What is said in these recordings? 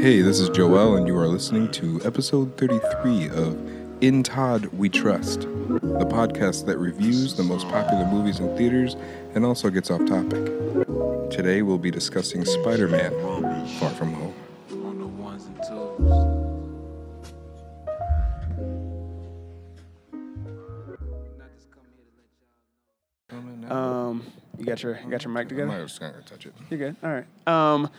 Hey, this is Joel, and you are listening to episode 33 of In Todd We Trust, the podcast that reviews the most popular movies in theaters and also gets off topic. Today we'll be discussing Spider Man Far From Home. on the ones and twos. Um, you got your you got your mic I together. just gonna touch it. You're good. All right. Um,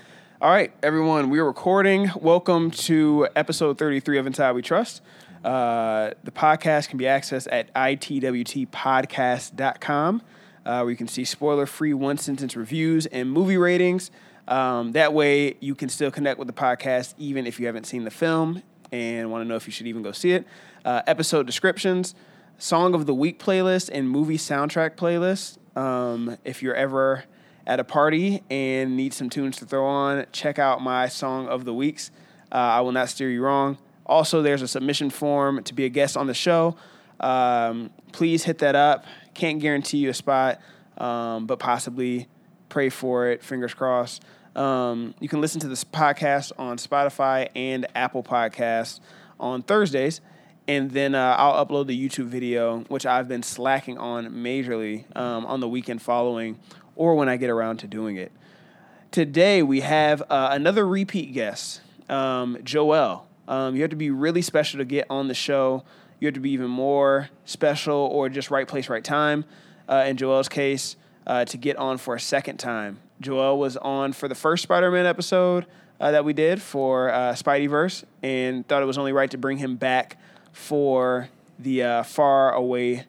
all right, everyone. We are recording. Welcome to episode 33 of In Todd We Trust. Uh, the podcast can be accessed at itwtpodcast.com, uh, where you can see spoiler-free one-sentence reviews and movie ratings. Um, that way, you can still connect with the podcast even if you haven't seen the film and want to know if you should even go see it. Uh, episode descriptions, song of the week playlist, and movie soundtrack playlist. Um, if you're ever at a party and need some tunes to throw on, check out my song of the weeks. Uh, I will not steer you wrong. Also, there's a submission form to be a guest on the show. Um, please hit that up. Can't guarantee you a spot, um, but possibly pray for it. Fingers crossed. Um, you can listen to this podcast on Spotify and Apple Podcasts on Thursdays. And then uh, I'll upload the YouTube video, which I've been slacking on majorly um, on the weekend following or when I get around to doing it. Today we have uh, another repeat guest, um, Joel. Um, you have to be really special to get on the show. You have to be even more special or just right place, right time. Uh, in Joel's case, uh, to get on for a second time. Joel was on for the first Spider-Man episode uh, that we did for uh, Spideyverse, and thought it was only right to bring him back for the uh, far away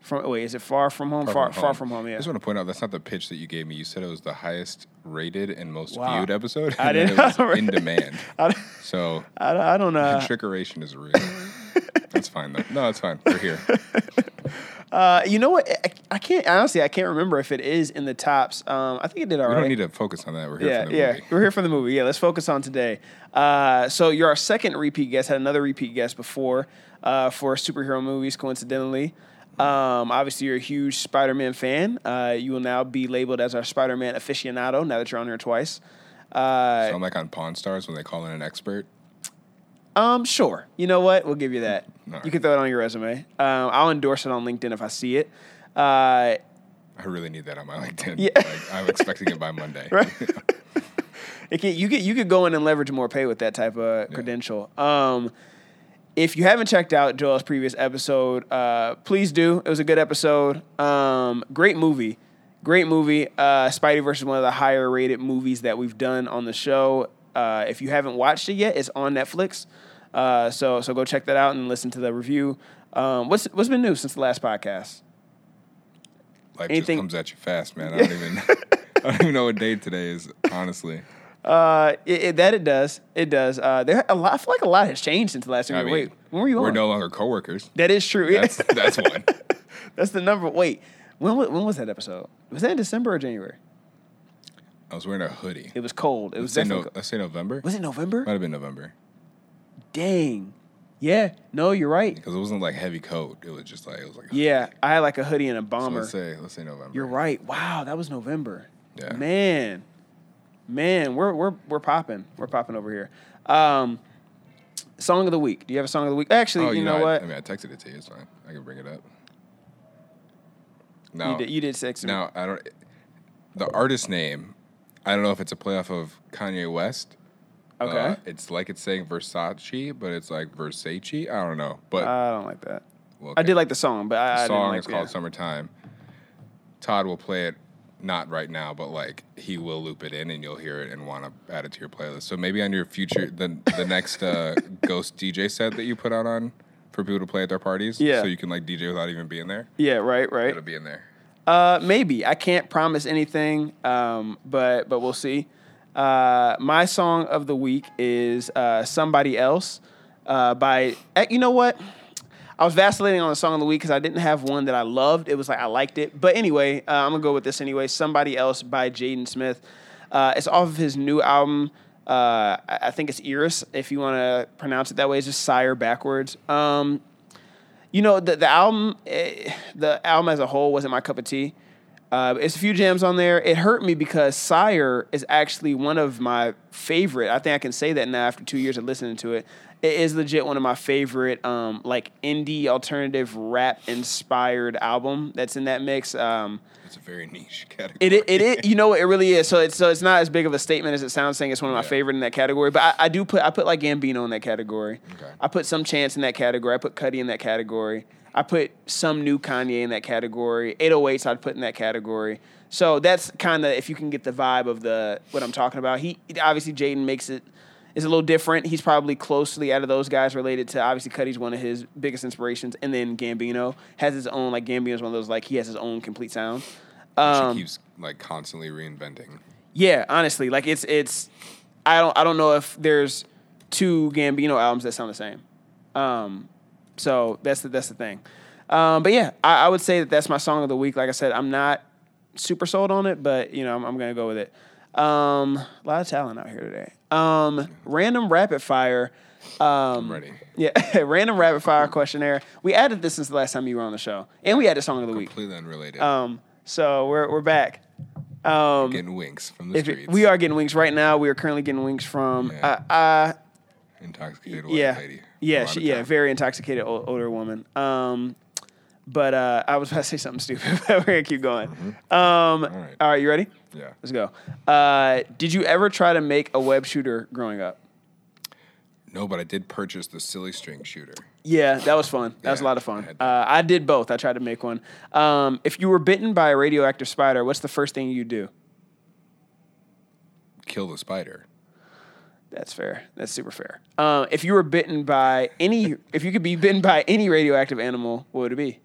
from. Wait, is it far from home? Far, far from home. I Yeah. I just want to point out that's not the pitch that you gave me. You said it was the highest rated and most Wow. viewed episode. I and then didn't- It was in demand. So I, I don't know. trickeration is real. that's fine though. No, that's fine. We're here. Uh, you know what? I, I can't honestly. I can't remember if it is in the tops. Um, I think it did all We right. don't need to focus on that. We're here yeah, for the movie. yeah. movie. We're here for the movie. Yeah, let's focus on today. Uh, so you're our second repeat guest. Had another repeat guest before uh, for superhero movies. Coincidentally, um, obviously you're a huge Spider-Man fan. Uh, you will now be labeled as our Spider-Man aficionado. Now that you're on here twice. Uh, So I'm like on Pawn Stars when they call in an expert. Um, sure. You know what? We'll give you that. Right. You can throw it on your resume. Um, I'll endorse it on LinkedIn if I see it. Uh, I really need that on my LinkedIn. Yeah. Like, I'm expecting it by Monday. it can, you could you could go in and leverage more pay with that type of credential. Um, if you haven't checked out Joel's previous episode, uh, please do. It was a good episode. Um, great movie. Great movie. Uh, Spideyverse is one of the higher rated movies that we've done on the show. Uh, if you haven't watched it yet, it's on Netflix. Uh, so so go check that out and listen to the review. Um, what's what's been new since the last podcast? Life Anything- just comes at you fast, man. I don't even I don't even know what day today is, honestly. Uh, it, it- that it does. It does. Uh, there a lot. I feel like a lot has changed since the last time. I mean, Wait, when were you We're on? no longer coworkers. that is true. That's that's one. That's the number. Wait, when when was that episode? Was that in December or January? I was wearing a hoodie. It was cold. It was Let's say, no, say November. was it November? Might have been November. Dang. Yeah. No, you're right. Because it wasn't like heavy coat. It was just like it was like Yeah, hoodie. I had like a hoodie and a So bomber. let's say let's say November. you're right. Wow, that was November. Yeah. Man, man, we're we're we're popping. We're popping over here. Um, song of the week. Do you have a song of the week? Actually, Oh, you, you, know, I, what? I mean, I texted it to you. It's fine. I can bring it up. No, you did. You did sex. now I don't. The artist name, I don't know if it's a playoff of Kanye West. Okay. Uh, it's like it's saying Versace, but it's like Versace. I don't know, but I don't like that. well, I did like the song, but I, I the didn't song like is called yeah. "Summertime." Todd will play it, not right now, but like he will loop it in, and you'll hear it and want to add it to your playlist. So maybe on your future, the the next uh, Ghost DJ set that you put out on for people to play at their parties, Yeah. so you can like DJ without even being there. Yeah. Right. Right. It'll be in there. Uh, maybe I can't promise anything, um, but but we'll see. Uh, my song of the week is uh, "Somebody Else" uh, by. eh, You know what? I was vacillating on the song of the week because I didn't have one that I loved. It was like I liked it, but anyway, uh, I'm gonna go with this anyway. "Somebody Else" by Jaden Smith. Uh, it's off of his new album. Uh, I think it's ERYS, if you want to pronounce it that way. It's just SYRE backwards. Um, you know the the album, eh, the album as a whole wasn't my cup of tea. Uh, it's a few jams on there. It hurt me because SYRE is actually one of my favorite. I think I can say that now after two years of listening to it. It is legit one of my favorite, um, like indie alternative rap inspired album that's in that mix. Um, It's a very niche category. it, it, it, it you know what it really is. So it's so it's not as big of a statement as it sounds. Saying it's one of my Yeah. favorite in that category, but I, I do put I put like Gambino in that category. Okay. I put some Chance in that category. I put Cudi in that category. I put some new Kanye in that category. 808s I'd put in that category. So that's kind of if you can get the vibe of the what I'm talking about. He obviously Jaden makes it is a little different. He's probably closely out of those guys related to obviously Cudi's one of his biggest inspirations, and then Gambino has his own like Gambino's one of those like he has his own complete sound. Um, she keeps like constantly reinventing. yeah, honestly, like it's it's I don't I don't know if there's two Gambino albums that sound the same. Um, so that's the that's the thing. Um, but yeah, I, I would say that that's my song of the week. Like I said, I'm not super sold on it, but you know I'm, I'm gonna go with it. Um, a lot of talent out here today. Um, random rapid fire. Um, I'm ready. Yeah, random rapid fire questionnaire. We added this since the last time you were on the show, and we added song of the week. Completely unrelated. Um, so we're we're back. Um, getting winks from the if it, we are getting winks right now, we are currently getting winks from Yeah. uh, uh intoxicated yeah lady. yeah she, yeah very intoxicated older woman. Um, but uh, I was about to say something stupid. but We're gonna keep going. Um, all right. all right, you ready? Yeah. Let's go. Uh, did you ever try to make a web shooter growing up? No, but I did purchase the silly string shooter. Yeah, that was fun. That was a lot of fun. had Uh, I did both. I tried to make one. Um, if you were bitten by a radioactive spider, what's the first thing you do? Kill the spider. That's fair. That's super fair. Um, if you were bitten by any, if you could be bitten by any radioactive animal, what would it be?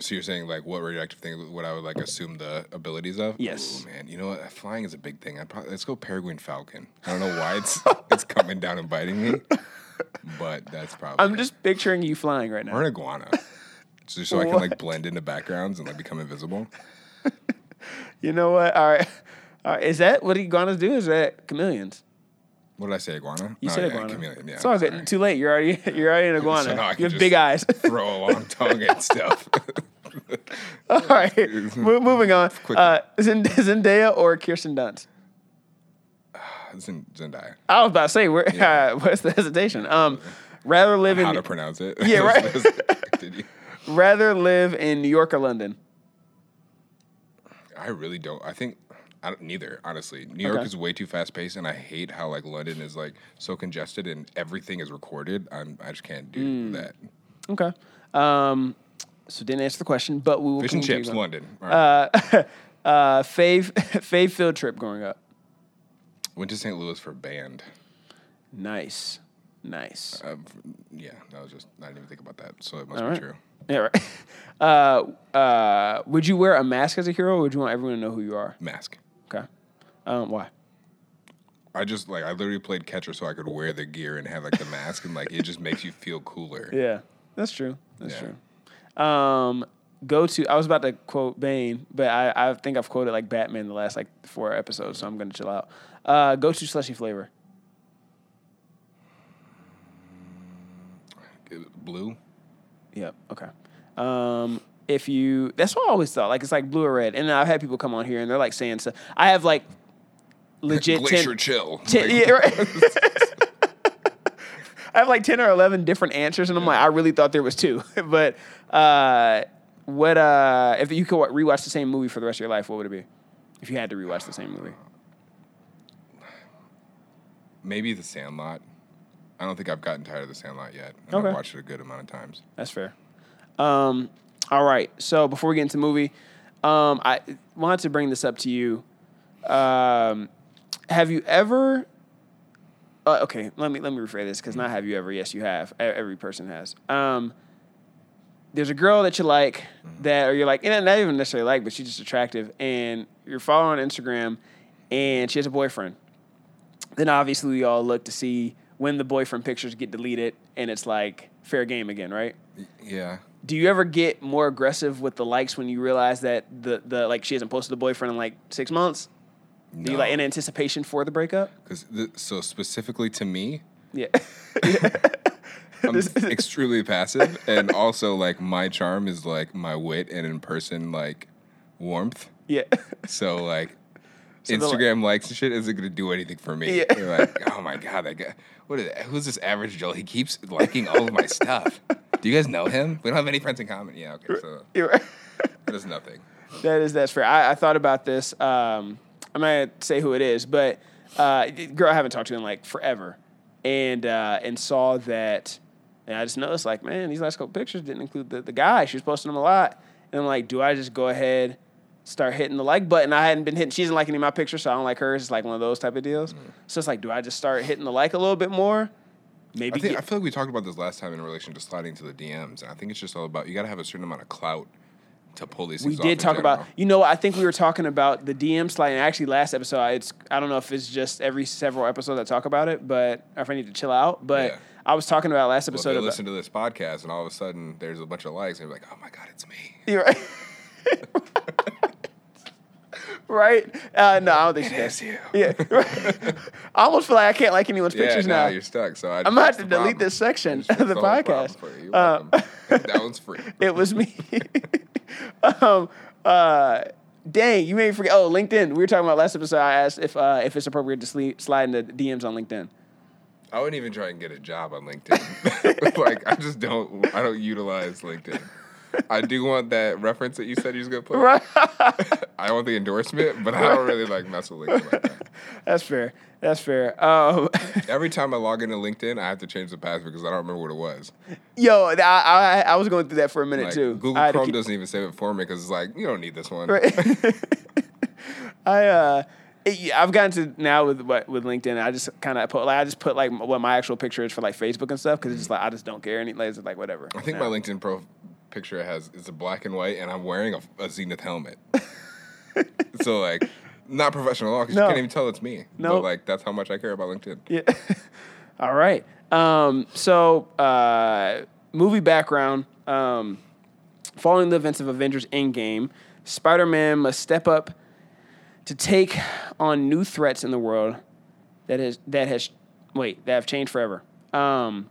So you're saying like what radioactive thing? What I would like assume the abilities of? Yes. Ooh, man, you know what? Flying is a big thing. I probably let's go peregrine falcon. I don't know why it's it's coming down and biting me, but that's probably. I'm just picturing you flying right now. or an iguana, just so I can like blend into backgrounds and like become invisible. You know what? All right. All right. Is that what iguanas do? Is that chameleons? What did I say? Iguana? You No, said yeah, iguana. chameleon, yeah, it's all good. Too late. You're already you're already an iguana. So you have big eyes. Throw a long tongue at stuff. all right. Mo- moving on. Uh, Zend- Zendaya or Kirsten Dunst? Zendaya. I was about to say, where, uh, what's the hesitation? Um, rather live in How to pronounce it? Yeah, right. Rather live in New York or London. I really don't. I think I don't, neither. Honestly, New York Okay. is way too fast paced, and I hate how like London is like so congested and everything is recorded. I'm I just can't do Hmm. that. Okay. Um, so didn't answer the question, but we will. Fish and chips, on. London. Right. Uh, uh, fave fave field trip growing up. Went to St. Louis for band. Nice, nice. Uh, yeah, that was just I didn't even think about that, so it must All be right. true. Yeah, right. Uh, uh, would you wear a mask as a hero, or would you want everyone to know who you are? Mask. Okay. Um, why? I just like I literally played catcher so I could wear the gear and have like the mask, and like it just makes you feel cooler. Yeah, that's true. That's Yeah. true. Um, go to. I was about to quote Bane, but I, I think I've quoted like Batman the last like four episodes, so I'm gonna chill out. Uh, go to slushy flavor. Blue. Yep. Okay. Um, if you, that's what I always thought. Like it's like blue or red, and I've had people come on here and they're like saying so. I have like legit Glacier 10, chill. 10 Like, yeah, right. I have like ten or eleven different answers, and I'm like, I really thought there was two. but uh, what uh, if you could wa- rewatch the same movie for the rest of your life? What would it be? If you had to rewatch the same movie, Maybe The Sandlot. I don't think I've gotten tired of The Sandlot yet. and Okay. I've watched it a good amount of times. that's fair. Um, all right. So before we get into the movie, um, I wanted to bring this up to you. Um, have you ever? Uh, okay, let me let me rephrase this because not have you ever? Yes, you have. Every person has. Um, there's a girl that you like that, or you're like, and not even necessarily like, but she's just attractive, and you're following on Instagram, and she has a boyfriend. Then obviously we all look to see when the boyfriend pictures get deleted, and it's like fair game again, right? Yeah. Do you ever get more aggressive with the likes when you realize that the the like she hasn't posted a boyfriend in like six months? Do you like in anticipation for the breakup? Because so specifically to me, Yeah. I'm extremely passive, and also like my charm is like my wit, and in person, like warmth. Yeah. So like So they're Instagram likes and shit isn't gonna do anything for me. Yeah. You're like, oh my god, that guy. What is that? who's this average Joe? He keeps liking all of my stuff. Do you guys know him? We don't have any friends in common. Yeah, okay, so You're right. that is nothing. That is that's fair. I, I thought about this. Um, I'm gonna say who it is, but uh, girl I haven't talked to in like forever, and uh, and saw that, and I just noticed like, man, these last couple pictures didn't include the, the guy. She was posting them a lot, and I'm like, do I just go ahead, start hitting the like button? I hadn't been hitting. She doesn't like any of my pictures, so I don't like hers. It's like one of those type of deals. Mm. So it's like, do I just start hitting the like a little bit more? Maybe I think get- I feel like we talked about this last time in relation to sliding to the DMs. And I think it's just all about you got to have a certain amount of clout to pull these. We did talk about. You know. I think we were talking about the DM slide. And actually, last episode, I- it's I don't know if it's just every several episodes I talk about it, but if I need to chill out. But Yeah. I was talking about last Well, episode they about. listen to this podcast and all of a sudden there's a bunch of likes and you're like, oh my god, it's me. You're right. right? Uh, no, I don't think she does. you. Yeah. right. I almost feel like I can't like anyone's Yeah, pictures now you're stuck. So I I'm gonna have to delete this section of the podcast. you. You're Uh, that one's free. It was me. um, uh, dang, you made me forget. Oh, LinkedIn. We were talking about last episode. I asked if uh, if it's appropriate to sli- slide into DMs on LinkedIn. I wouldn't even try and get a job on LinkedIn. like I just don't. I don't utilize LinkedIn. I do want that reference that you said you was gonna put. Right. I want the endorsement, but I don't really like mess with LinkedIn like that. That's fair. That's fair. Um, Every time I log into LinkedIn, I have to change the password because I don't remember what it was. yo, I, I I was going through that for a minute Like too. Google Chrome keep- doesn't even save it for me because it's like you don't need this one. Right. I uh, it, I've gotten to now with what with LinkedIn. I just kind of put like I just put like what my actual picture is for like Facebook and stuff because it's just like I just don't care any like it's like whatever. I think now. my LinkedIn pro picture it has is a black and white, and I'm wearing a, a Xenith helmet. so like, not professional at all because No. you can't even tell it's me. Nope. But like, that's how much I care about LinkedIn. Yeah. All right. Um, so, uh, movie background. Um, following the events of Avengers Endgame, Spider Man must step up to take on new threats in the world that has that has wait that have changed forever. Um,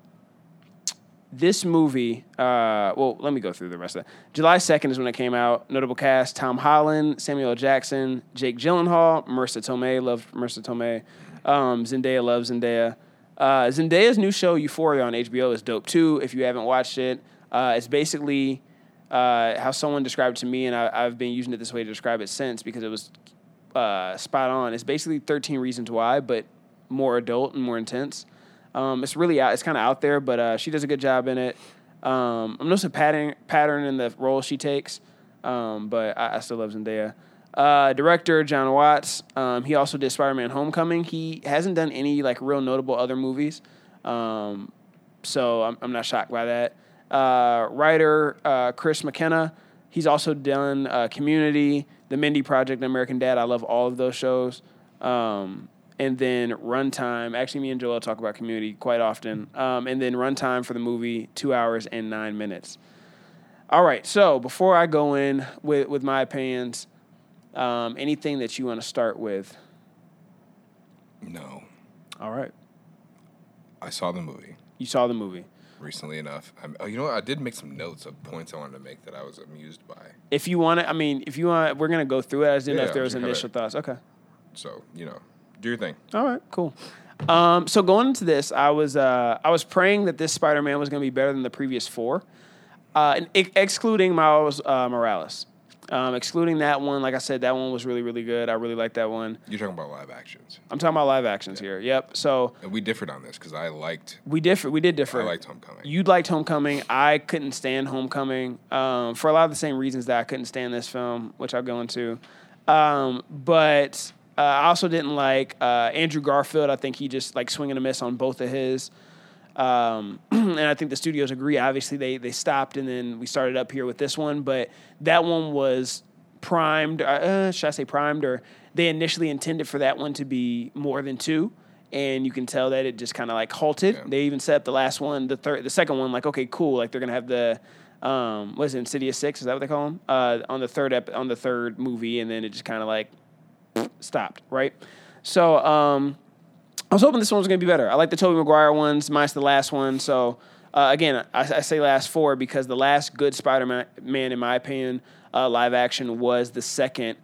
this movie, uh, well, let me go through the rest of that. July 2nd is when it came out. Notable cast Tom Holland, Samuel L. Jackson, Jake Gyllenhaal, Marisa Tomei, love Marisa Tomei, um, Zendaya, loves Zendaya. Uh, Zendaya's new show, Euphoria, on HBO is dope too. If you haven't watched it, uh, it's basically uh, how someone described it to me, and I, I've been using it this way to describe it since because it was uh, spot on. It's basically 13 Reasons Why, but more adult and more intense. Um, it's really out. It's kind of out there, but uh, she does a good job in it. Um, I'm noticing pattern pattern in the role she takes, um, but I, I still love Zendaya. Uh, director Jon Watts. Um, he also did Spider-Man: Homecoming. He hasn't done any like real notable other movies, um, so I'm, I'm not shocked by that. Uh, writer uh, Chris McKenna. He's also done uh, Community, The Mindy Project, and American Dad. I love all of those shows. Um, and then runtime. Actually, me and Joel talk about Community quite often. Um, and then runtime for the movie, two hours and nine minutes. All right. So before I go in with with my opinions, um, anything that you want to start with? No, All right. I saw the movie You saw the movie. recently enough. I'm, oh, you know what? I did make some notes of points I wanted to make that I was amused by. If you want to, I mean, if you want, we're gonna go through it. I didn't know if there was initial thoughts. Okay. So you know, do your thing. All right, cool. Um, so going into this, I was uh, I was praying that this Spider Man was going to be better than the previous four, uh, and ex- excluding Miles uh, Morales. Um, excluding that one, like I said, that one was really really good. I really liked that one. You're talking about live actions, I'm talking about live actions here. Yep. So and we differed on this because I liked. we differ. We did differ. I liked Homecoming. You liked Homecoming. I couldn't stand Homecoming um, for a lot of the same reasons that I couldn't stand this film, which I'll go into. Um, but uh, I also didn't like uh, Andrew Garfield. I think he just like swinging a miss on both of his. Um, and I think the studios agree. Obviously, they they stopped and then we started up here with this one. But that one was primed. Uh, should I say primed? Or they initially intended for that one to be more than two, and you can tell that it just kind of like halted. Yeah. They even set up the last one, the third, the second one. Like, okay, cool. Like they're gonna have the. Um, what is it, Insidious Six? Is that what they call them? Uh, on the third ep- on the third movie, and then it just kind of like stopped, right? So um, I was hoping this one was gonna be better. I like the Tobey Maguire ones, minus the last one. So Uh, again, I, I say last four because the last good Spider-Man, in my opinion, uh, live action was the second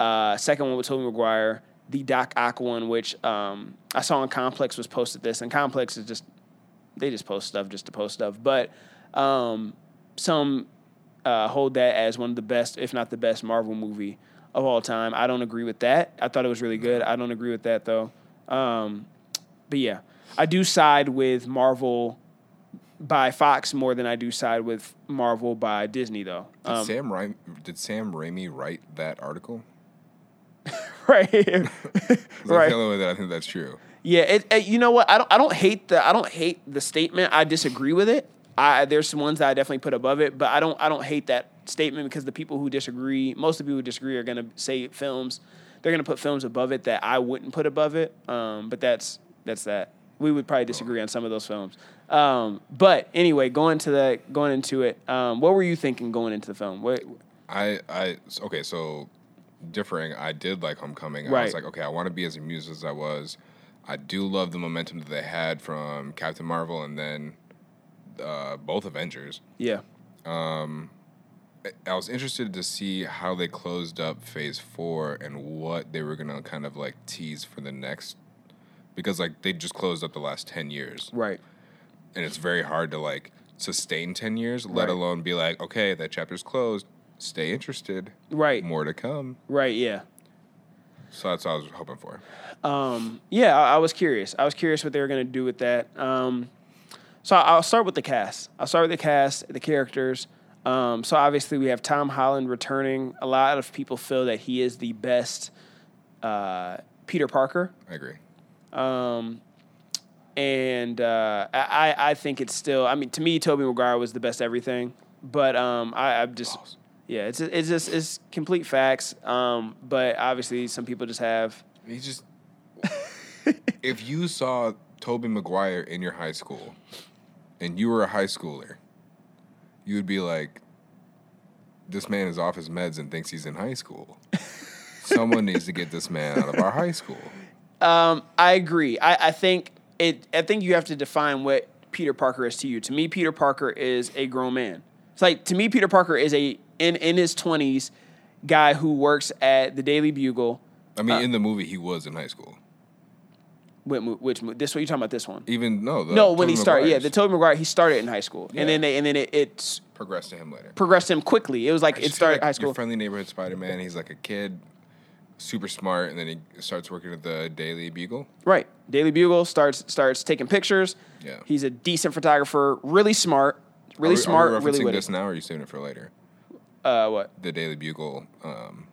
uh, second one with Tobey Maguire, the Doc Ock one, which um, I saw on Complex was posted this, and Complex is just they just post stuff just to post stuff, but um, some uh, hold that as one of the best, if not the best, Marvel movie of all time. I don't agree with that. I thought it was really good. I don't agree with that though. Um, but yeah, I do side with Marvel by Fox more than I do side with Marvel by Disney though. Did Um, Sam Raimi, did Sam Raimi write that article? right, right. the only way that I think that's true. Yeah, it, it- you know what? I don't I don't hate the I don't hate the statement. I disagree with it. I there's some ones that I definitely put above it, but I don't I don't hate that statement because the people who disagree, most of the people who disagree are gonna say films. They're gonna put films above it that I wouldn't put above it. Um, but that's that's that. We would probably disagree on some of those films. Um, but anyway, going to the going into it, um, what were you thinking going into the film? What, I, I, okay, so differing. I did like Homecoming. I Right. was like, okay, I want to be as amused as I was. I do love the momentum that they had from Captain Marvel and then uh, both Avengers. yeah, I was interested to see how they closed up Phase Four and what they were gonna kind of like tease for the next, because like they just closed up the last ten years, right, and it's very hard to like sustain ten years, let Right. alone be like, okay, that chapter's closed. Stay interested. right, More to come. right, yeah. So that's what I was hoping for. Um, yeah, I, I was curious. I was curious what they were going to do with that. Um, so I'll start with the cast. I'll start with the cast, the characters. Um, so obviously we have Tom Holland returning. A lot of people feel that he is the best uh, Peter Parker. I agree. Um, and uh, I, I think it's still. I mean, to me, Tobey Maguire was the best everything. But um, I, I'm just, Pause. yeah, it's it's just it's complete facts. Um, but obviously, some people just have He just. if you saw Tobey Maguire in your high school, and you were a high schooler, you would be like, "This man is off his meds and thinks he's in high school. Someone needs to get this man out of our high school." Um, I agree. I, I think it. I think you have to define what Peter Parker is to you. To me, Peter Parker is a grown man. It's like to me, Peter Parker is a in in his twenties guy who works at the Daily Bugle. I mean, in the movie, he was in high school. Which, mo- which mo- this one you talking about? This one? Even no, the no, when Tobey he started. Yeah, the Tobey Maguire. He started in high school, Yeah. and then they, and then it, it's progressed to him later. progressed him quickly. It was like it started like high school. Friendly neighborhood Spider Man. He's like a kid, super smart, and then he starts working at the Daily Bugle. Right. Daily Bugle starts starts taking pictures. Yeah. He's a decent photographer, really smart, really Are we- smart, Are we really witty. this now, or are you saving it for later? Uh, what? The Daily Bugle um,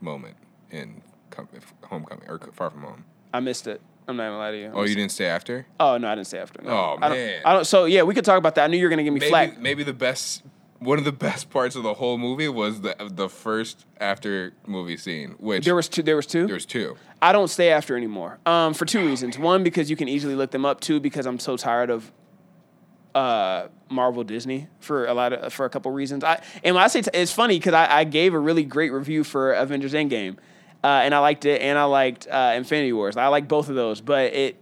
moment in com- Homecoming or Far From Home. I missed it. I'm not gonna lie to you. Oh, you didn't stay after? Oh no, I didn't stay after. No. Oh, I don't, man. I don't. So yeah, we could talk about that. I knew you were gonna give me Maybe, flack. maybe the best. One of the best parts of the whole movie was the the first after movie scene, which There was two. There was two. there's two. I don't stay after anymore. Um, for two reasons. One, because you can easily look them up. Two, because I'm so tired of uh Marvel Disney for a lot of for a couple reasons. I and when I say t- it's funny because I, I gave a really great review for Avengers Endgame, uh, and I liked it, and I liked uh, Infinity Wars. I like both of those, but it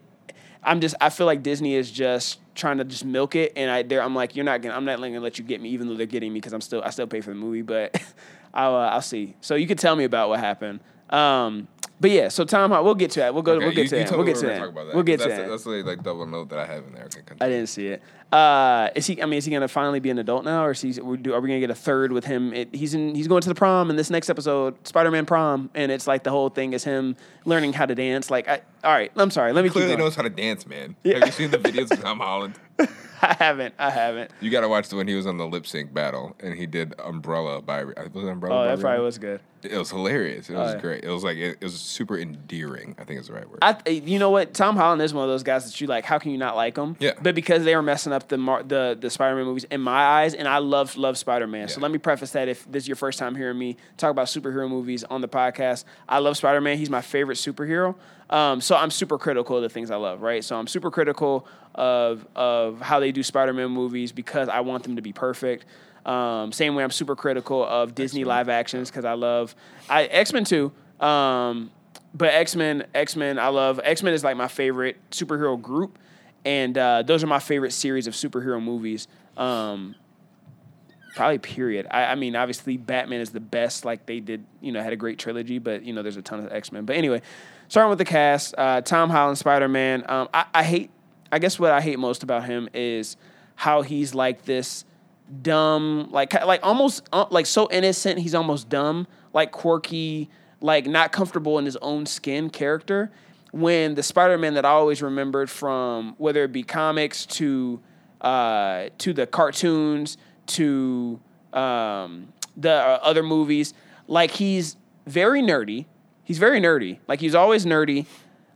I'm just I feel like Disney is just trying to just milk it, and I there I'm like you're not gonna I'm not gonna let you get me, even though they're getting me because I'm still I still pay for the movie, but I'll uh, I'll see. So you could tell me about what happened. Um, but yeah, so Tom, we'll get to that. We'll go. Okay, we'll get you- to you that. We'll get to that. talk about that, We'll get to that's, that. That's like double note that I have in there. Okay, I didn't see it. Uh, is he? I mean, is he gonna finally be an adult now, or is he? Are we gonna get a third with him? It, he's in. He's going to the prom in this next episode, Spider-Man prom, and it's like the whole thing is him learning how to dance. Like, I, all right, I'm sorry. Let me Clearly keep going. knows how to dance, man. Have you seen the videos of Tom Holland? I haven't. I haven't. You got to watch the when he was on the lip sync battle and he did Umbrella by was it Umbrella. Oh, that probably Rihanna? was good. It was hilarious. It was yeah. great. It was like it, it was super endearing. I think is the right word. I, you know what? Tom Holland is one of those guys that you like. How can you not like him? Yeah. But because they were messing up the Mar- the the Spider Man movies in my eyes, and I love love Spider Man. So let me preface that if this is your first time hearing me talk about superhero movies on the podcast, I love Spider Man. He's my favorite superhero. Um, so I'm super critical of the things I love, right? So I'm super critical of of how they do Spider Man movies because I want them to be perfect. Um, same way I'm super critical of Disney X-Men. live actions because I love I X Men too. Um, but X Men, X Men, I love X Men is like my favorite superhero group, and uh, those are my favorite series of superhero movies. Um, probably period. I, I mean, obviously Batman is the best. Like they did, you know, had a great trilogy, but you know, there's a ton of X Men. But anyway, starting with the cast, uh, Tom Holland, Spider Man. Um, I, I hate. I guess what I hate most about him is how he's like this dumb, like like almost uh, like so innocent. He's almost dumb, like quirky, like not comfortable in his own skin character. When the Spider Man that I always remembered from whether it be comics to uh, to the cartoons to um, the uh, other movies, like he's very nerdy. He's very nerdy. Like he's always nerdy.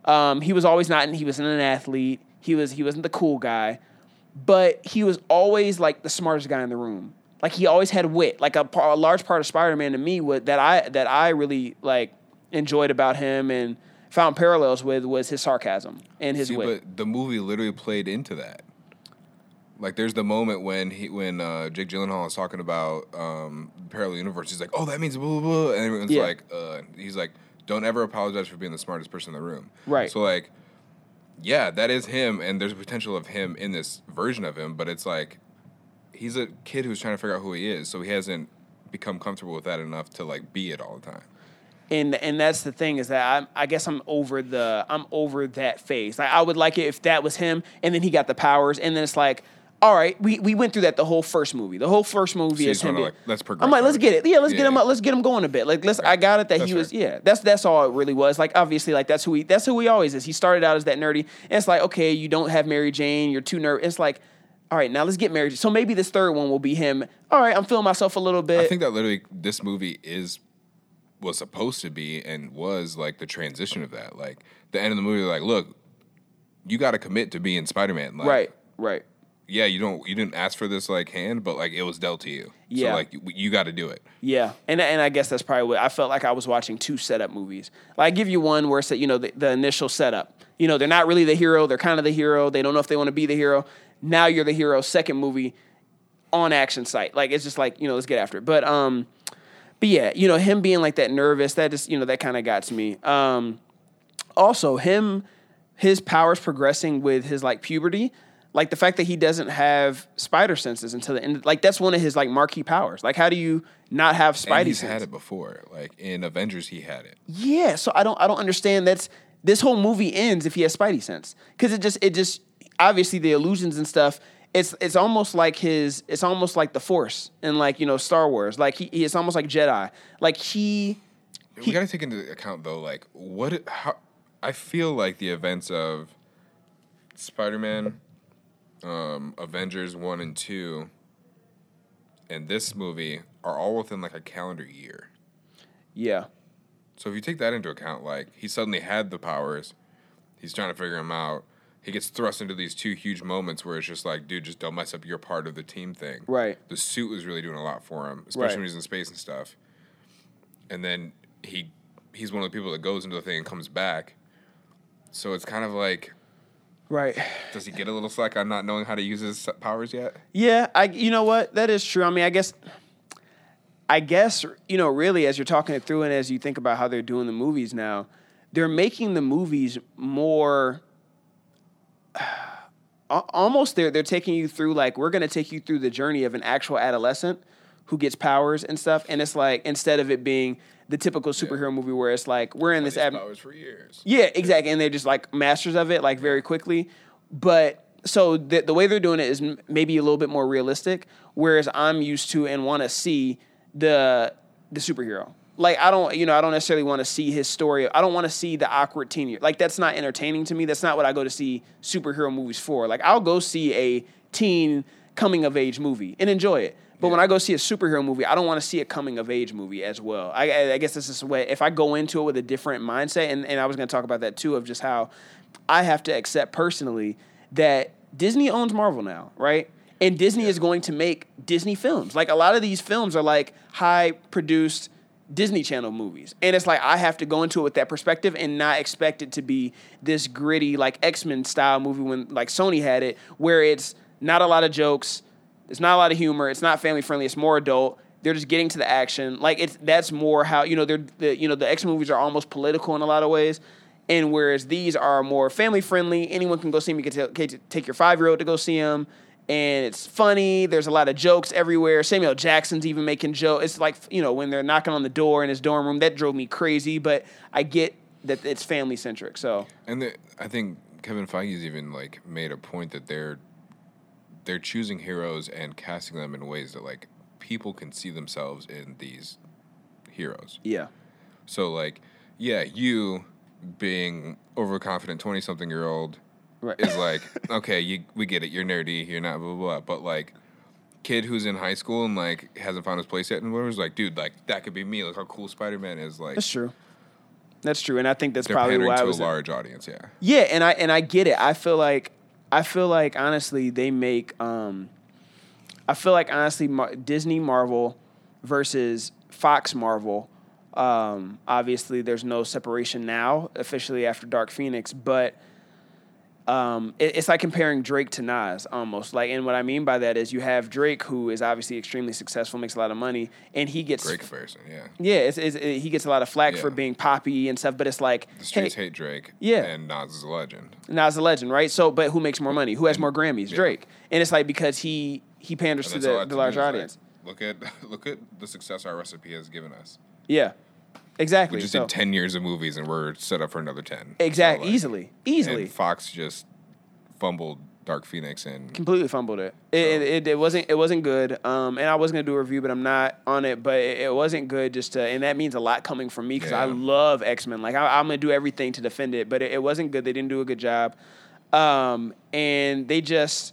Um, he was always not. He wasn't an athlete. He was. He wasn't the cool guy but he was always like the smartest guy in the room. Like he always had wit. Like a, a large part of Spider Man to me was that I that I really like enjoyed about him and found parallels with was his sarcasm and his See, wit. but the movie literally played into that. Like, there's the moment when he when uh, Jake Gyllenhaal is talking about um, parallel universe. He's like, "Oh, that means blah blah blah," and everyone's Yeah. like, uh, "He's like, don't ever apologize for being the smartest person in the room." Right. So like, yeah, that is him, and there's a potential of him in this version of him, but it's like, he's a kid who's trying to figure out who he is, so he hasn't become comfortable with that enough to like be it all the time. And and that's the thing is that I'm, I guess I'm over the I'm over that phase. Like I would like it if that was him, and then he got the powers, and then it's like, all right, we, we went through that the whole first movie. The whole first movie So is him. being- like, let's progress I'm like, let's get it. Yeah, let's Yeah, get him. yeah. up. Let's get him going a bit. Like let's. I got it that That's he was. Yeah, that's that's all it really was. Like obviously, like that's who he that's who he always is. He started out as that nerdy, and it's like okay, you don't have Mary Jane. You're too nerdy. It's like. All right, now let's get married. So maybe this third one will be him. All right, I'm feeling myself a little bit. I think that literally this movie is was supposed to be and was like the transition of that. Like the end of the movie, like, look, you got to commit to being Spider Man. Like, right, right. Yeah, you don't. You didn't ask for this like hand, but like it was dealt to you. Yeah. So like you, you got to do it. Yeah, and and I guess that's probably what I felt like I was watching two setup movies. Like I give you one where it's that you know the, the initial setup. You know they're not really the hero. They're kind of the hero. They don't know if they want to be the hero. Now you're the hero. Second movie on action site. Like it's just like you know let's get after it. But um, but yeah, you know him being like that nervous. That just you know that kind of got to me. Um, also him his powers progressing with his like puberty like the fact that he doesn't have spider senses until the end like that's one of his like marquee powers like how do you not have And spidey he's sense had it before. Like in Avengers, he had it. yeah so i don't i don't understand that's this whole movie ends if he has spidey sense because it just it just obviously the illusions and stuff it's it's almost like his it's almost like the force and like you know star wars like he he it's almost like jedi like he we got to take into account though, like what how I feel like the events of Spider-Man, um, Avengers one and two, and this movie are all within like a calendar year. yeah So if you take that into account, like he suddenly had the powers, he's trying to figure them out. He gets thrust into these two huge moments where it's just like, dude, just don't mess up your part of the team thing. Right. The suit was really doing a lot for him, especially Right. when he's in space and stuff. And then he he's one of the people that goes into the thing and comes back. So it's kind of like, right does he get a little slack on not knowing how to use his powers yet? Yeah, I you know what? That is true. I mean, I guess I guess, you know, really as you're talking it through and as you think about how they're doing the movies now, they're making the movies more almost they're they're taking you through like we're to take you through the journey of an actual adolescent who gets powers and stuff and it's like instead of it being the typical superhero movie where it's like we're in this ab- powers for years. yeah, exactly. And they're just like masters of it, like very quickly. But so the, the way they're doing it is m- maybe a little bit more realistic, whereas I'm used to and want to see the the superhero. Like I don't, you know, I don't necessarily want to see his story. I don't want to see the awkward teen year. Like that's not entertaining to me. That's not what I go to see superhero movies for. Like I'll go see a teen coming of age movie and enjoy it. But when I go see a superhero movie, I don't want to see a coming of age movie as well. I, I, I guess this is the way. If I go into it with a different mindset, and, and I was going to talk about that too, of just how I have to accept personally that Disney owns Marvel now, right? And Disney is going to make Disney films. Like a lot of these films are like high produced Disney Channel movies. And it's like I have to go into it with that perspective and not expect it to be this gritty like X-Men style movie when like Sony had it where it's not a lot of jokes, it's not a lot of humor, it's not family friendly, it's more adult. They're just getting to the action. Like it's that's more how, you know, they're the you know, the X movies are almost political in a lot of ways. And whereas these are more family friendly, anyone can go see them. You can ta- take your five year old to go see them, and it's funny. There's a lot of jokes everywhere. Samuel Jackson's even making jokes. It's like you know when they're knocking on the door in his dorm room. That drove me crazy, but I get that it's family centric. So And the, I think Kevin Feige's even like made a point that they're they're choosing heroes and casting them in ways that like people can see themselves in these heroes. yeah, So like, yeah, you being overconfident twenty something year old right. is like, okay, you we get it, you're nerdy, you're not blah blah blah. But like kid who's in high school and like hasn't found his place yet and whatever's like, dude, like that could be me. Look how cool Spider Man is. Like That's true. That's true, and I think that's probably why I to a was. large audience, yeah. Yeah, and I and I get it. I feel like I feel like honestly they make um I feel like honestly Mar- Disney Marvel versus Fox Marvel um obviously there's no separation now officially after Dark Phoenix, but um, it- it's like comparing Drake to Nas almost. Like, and what I mean by that is you have Drake, who is obviously extremely successful, makes a lot of money, and he gets Great comparison, yeah. yeah, it's, it's, it, he gets a lot of flack for being poppy and stuff. But it's like, The hey, streets hate Drake. Yeah. And Nas is a legend. Nas is a legend, right? So, but who makes more money? Who has more Grammys? Yeah. Drake. And it's like because he he panders to that's all I the, the large is, like, audience. look at look at the success our recipe has given us. yeah, exactly. We just so, did ten years of movies and we're set up for another ten. exactly, So, like, easily, easily. And Fox just fumbled Dark Phoenix and completely fumbled it. It, it, it, it wasn't it wasn't good. Um, and I was gonna do a review, but I'm not on it. But it, it wasn't good. Just to, and that means a lot coming from me because I love X Men. Like I, I'm gonna do everything to defend it, but it, it wasn't good. They didn't do a good job. Um, and they just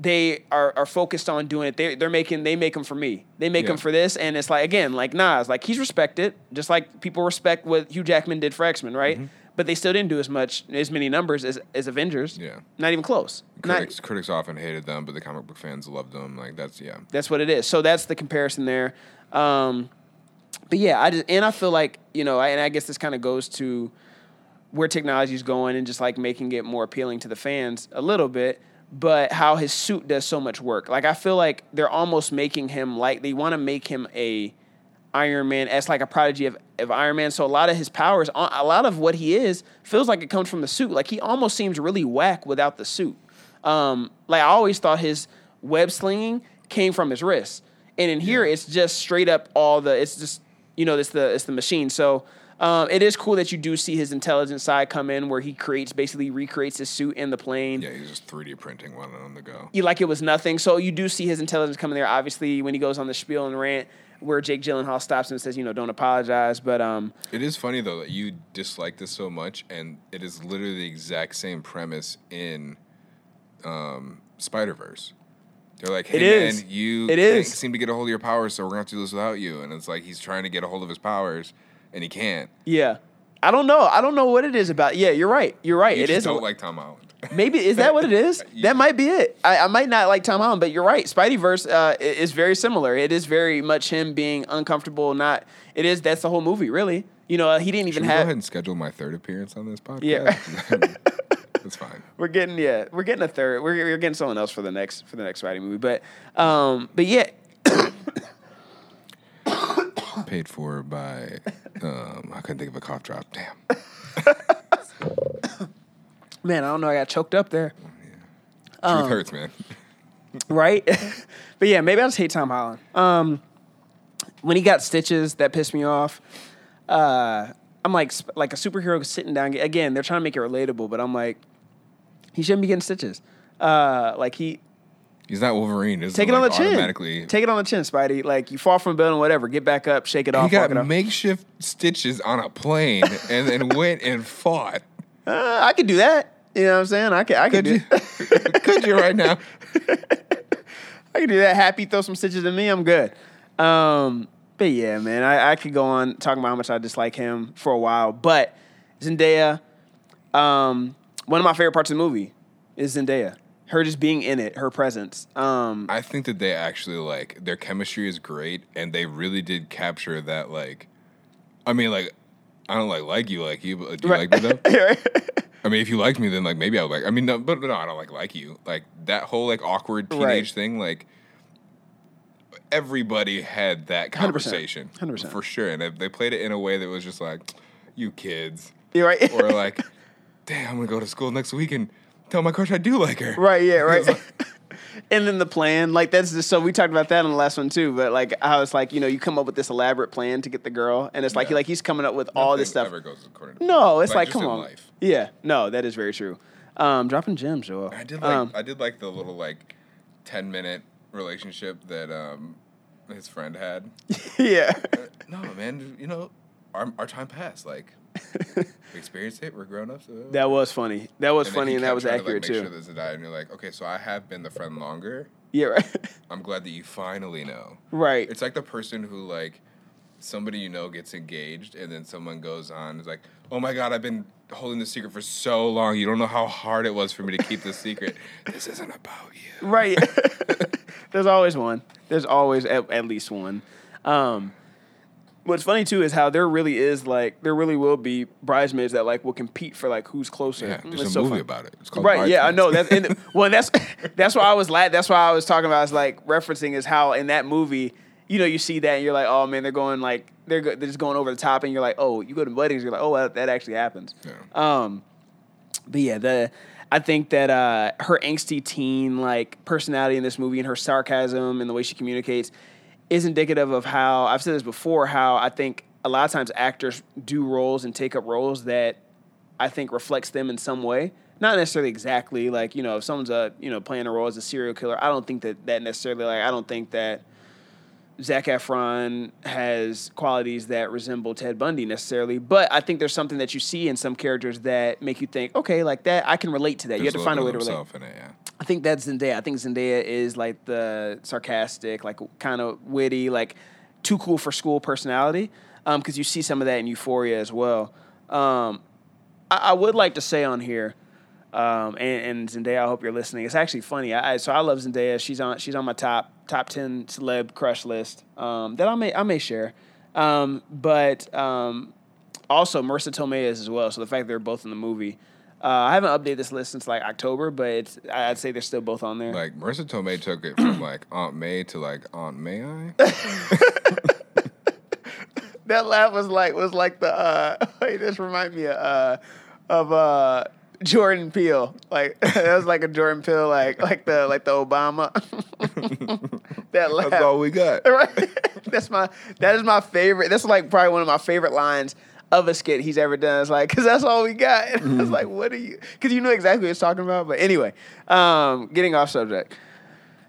they are, are focused on doing it. They they're making they make them for me. They make Yeah. them for this, and it's like again like Nas, like he's respected, just like people respect what Hugh Jackman did for X Men, right? But they still didn't do as much as many numbers as as Avengers. Mm-hmm. Yeah. not even close. Not- critics critics often hated them, but the comic book fans loved them. Like that's yeah. that's what it is. So that's the comparison there. Um, but yeah, I just and I feel like you know, I, and I guess this kind of goes to where technology is going and just like making it more appealing to the fans a little bit. But how his suit does so much work. Like I feel like they're almost making him like they want to make him a Iron Man as like a prodigy of, of Iron Man. So a lot of his powers, a lot of what he is, feels like it comes from the suit. Like he almost seems really whack without the suit. Um, like I always thought his web slinging came from his wrist, and in here it's just straight up all the. It's just you know it's the it's the machine. So um, it is cool that you do see his intelligence side come in, where he creates basically recreates his suit in the plane. Yeah, he's just 3D printing one on the go. You like it was nothing. So you do see his intelligence coming there. Obviously, when he goes on the spiel and rant, where Jake Gyllenhaal stops him and says, you know, don't apologize. But um, It is funny though that you dislike this so much, and it is literally the exact same premise in um, Spider Verse. They're like, "Hey It is. man, you it is. seem to get a hold of your powers, so we're gonna have to do this without you." And it's like he's trying to get a hold of his powers, and he can't. yeah, I don't know. I don't know what it is about. Yeah, you're right. You're right. You it just is. don't like Tom Holland. Maybe is that what it is? Yeah. That might be it. I, I might not like Tom Holland, but you're right. Spideyverse uh, is very similar. It is very much him being uncomfortable. Not. It is. That's the whole movie, really. You know, he didn't Should even we go have. ahead and schedule my third appearance on this podcast? Yeah. that's fine. We're getting yeah, we're getting a third. We're, we're getting someone else for the next for the next Spidey movie. But um, but yeah, Paid for by. Um, I couldn't think of a cough drop. Damn. man, I don't know. I got choked up there, Truth Um, hurts, man. right? but yeah, maybe I just hate Tom Holland. Um, when he got stitches, that pissed me off. Uh, I'm like like a superhero sitting down. Again, they're trying to make it relatable, but I'm like, he shouldn't be getting stitches. Uh, like he He's not Wolverine. Is take it on the chin. Automatically. Take it on the chin, Spidey. Like you fall from a building, whatever. Get back up, shake it he off. got walk off. makeshift stitches on a plane and then went and fought. Uh, I could do that. You know what I'm saying? I could. I could, Could do. you? Could you right now? I could do that. Happy, throw some stitches at me. I'm good. Um, but yeah, man, I, I could go on talking about how much I dislike him for a while. But Zendaya, um, one of my favorite parts of the movie is Zendaya. Her just being in it, her presence. Um, I think that they actually like their chemistry is great, and they really did capture that. Like, I mean, like, I don't like like you, like you, but do you like me though? I mean, if you liked me, then like maybe I would like. I mean, no, but no, I don't like like you. Like that whole like awkward teenage Right. thing. Like everybody had that 100%. conversation, 100%. for sure, and they, they played it in a way that was just like, you kids. You're right. or like, damn, I'm gonna go to school next week and tell my crush I do like her. Right, yeah, right. Like- and then the plan, like that's just so we talked about that on the last one too. But like how it's like you know you come up with this elaborate plan to get the girl, and it's like Yeah. like he's coming up with all this stuff. Ever goes according to No, it's like, just come on, life. yeah, no, that is very true. Um, dropping gems, Joel. I did like Um, I did like the little like ten minute relationship that um his friend had. yeah, Uh, no, man, you know, our our time passed. Like we experienced it. We're grown ups. So. that was funny. That was And funny, and that was trying to, accurate like, too. Make sure there's a die, and you're like, okay, so I have been the friend longer. yeah, right, I'm glad that you finally know. right. It's like the person who like somebody you know gets engaged, and then someone goes on is like, oh my god, I've been holding this secret for so long. You don't know how hard it was for me to keep this secret. this isn't about you. Right. There's always one. There's always at, at least one. Um, what's funny too is how there really is like there really will be bridesmaids that like will compete for like who's closer. Yeah, there's It's a so movie fun. about it. It's called Right, yeah, I know that. And well, that's that's why I was la- That's why I was talking about. Is like referencing is how in that movie, you know, you see that and you're like, oh man, they're going like they're go- they're just going over the top, and you're like, oh, you go to weddings, you're like, oh, that, that actually happens. Yeah. Um, but yeah, the I think that uh, her angsty teen like personality in this movie and her sarcasm and the way she communicates is indicative of how I've said this before. How I think a lot of times actors do roles and take up roles that I think reflects them in some way. Not necessarily exactly like you know if someone's a you know playing a role as a serial killer. I don't think that that necessarily like I don't think that Zac Efron has qualities that resemble Ted Bundy necessarily, but I think there's something that you see in some characters that make you think, okay, like that, I can relate to that. you have to find a way to relate. of himself in it, yeah. I think that's Zendaya. I think Zendaya is like the sarcastic, like kind of witty, like too cool for school personality. Because you see some of that in Euphoria as well. Um, I, I would like to say on here, um, and, and Zendaya, I hope you're listening. It's actually funny. I, I so I love Zendaya. She's on she's on my top top ten celeb crush list um, that I may I may share. Um, but um, also Marisa Tomei is as well. So the fact they're both in the movie. Uh, I haven't updated this list since like October, but it's, I'd say they're still both on there. Like Marisa Tomei took it from like Aunt May to like Aunt May I. that laugh was like was like the uh wait, this remind me of uh of uh Jordan Peele. Like that was like a Jordan Peele like like the like the Obama. that laugh. That's all we got. right? That's my that is my favorite. That's like probably one of my favorite lines of a skit he's ever done. It's like because that's all we got. And I was like, what are you? Because you know exactly what he's talking about. But anyway, um, getting off subject.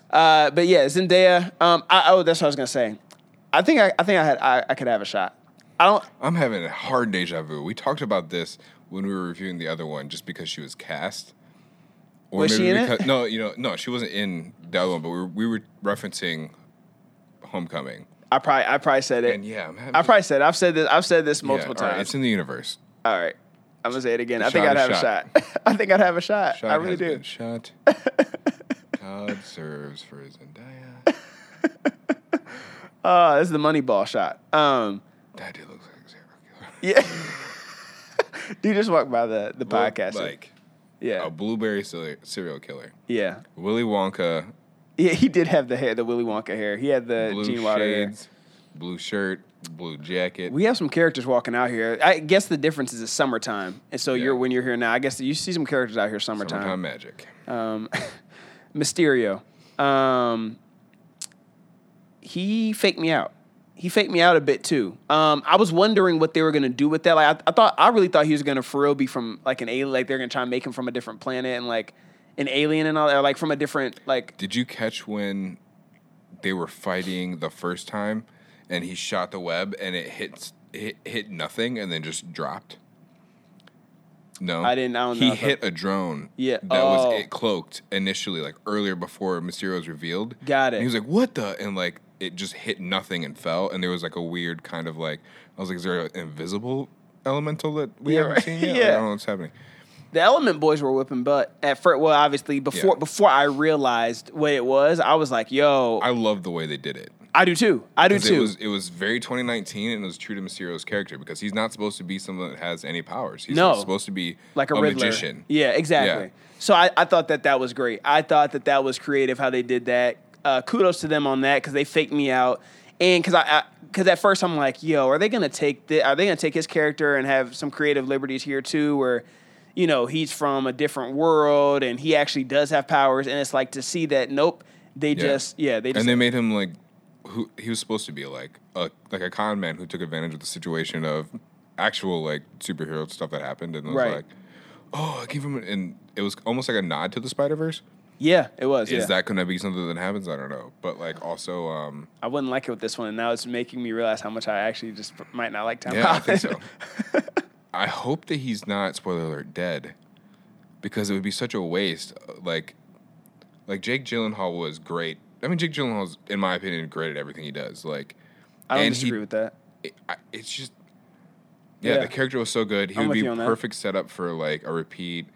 Uh, but yeah, Zendaya. Um, I, oh, that's what I was gonna say. I think I, I think I had I, I could have a shot. I don't. I'm having a hard deja vu. We talked about this when we were reviewing the other one, just because she was cast. Or Was she in it? because, No, you know, no, she wasn't in other one, but we were, we were referencing Homecoming. I probably I probably said it. And yeah, I'm having. I probably said it. I've said this. I've said this yeah, multiple all right, times. it's in the universe. all right. I'm gonna say it again. The I think shot I'd is have a shot. I think I'd have a shot. Shot I really has do. been shot. God serves for Zendaya. Uh, this is the Moneyball shot. Um, That dude looks like a serial killer. yeah. Dude just walked by the the podcast. like yeah, a blueberry serial killer. yeah, Willy Wonka, yeah. He did have the hair, the Willy Wonka hair. He had the blue Gene Wilder hair. blue shirt, blue jacket. We have some characters walking out here. I guess the difference is it's summertime, and so Yeah. you're when you're here now. I guess you see some characters out here summertime. Summertime magic. Um, Mysterio. Um, he faked me out. He faked me out a bit too. Um, I was wondering what they were gonna do with that. Like, I, I thought, I really thought he was gonna for real be from like an alien. Like they're gonna try and make him from a different planet and like an alien and all that, like from a different like. Did you catch when they were fighting the first time and he shot the web and it hits hit, hit nothing and then just dropped? No, I didn't- I don't he know. hit a drone. Yeah. that Oh. was it cloaked initially, like earlier before Mysterio was revealed. Got it. And he was like, "What the?" And like it just hit nothing and fell, and there was like a weird kind of like I was like, "Is there an invisible elemental that we Yeah, haven't right. seen yet?" Like, I don't know what's happening. The Element Boys were whipping butt at first. Well, obviously before Yeah. before I realized what it was, I was like, "Yo, I love the way they did it. I do too. I do too." It was it was very 2019 and it was true to Mysterio's character because he's not supposed to be someone that has any powers. He's No. supposed to be like a, Riddler. magician. Yeah, exactly. Yeah. So I, I thought that that was great. I thought that that was creative how they did that. Uh, kudos to them on that because they faked me out. And because I, because at first I'm like, yo, are they gonna take the, are they gonna take his character and have some creative liberties here too, where, you know, he's from a different world and he actually does have powers, and it's like to see that, nope, they Yeah. just, yeah, they just, and they made him like who he was supposed to be like a like a con man who took advantage of the situation of actual like superhero stuff that happened and was Right. like, oh, I gave him and it was almost like a nod to the Spider Verse. yeah, it was. Is yeah. that going to be something that happens? I don't know, but like also, um, I wouldn't like it with this one, and now it's making me realize how much I actually just might not like Tom yeah, I Holland. think so. I hope that he's not spoiler alert dead, because it would be such a waste. Like, like Jake Gyllenhaal was great. I mean, Jake Gyllenhaal's, in my opinion, great at everything he does. Like, I don't and he- disagree with that. it, I, it's just yeah, Yeah. the character was so good. He I'm would be on that. perfect setup for like a repeat.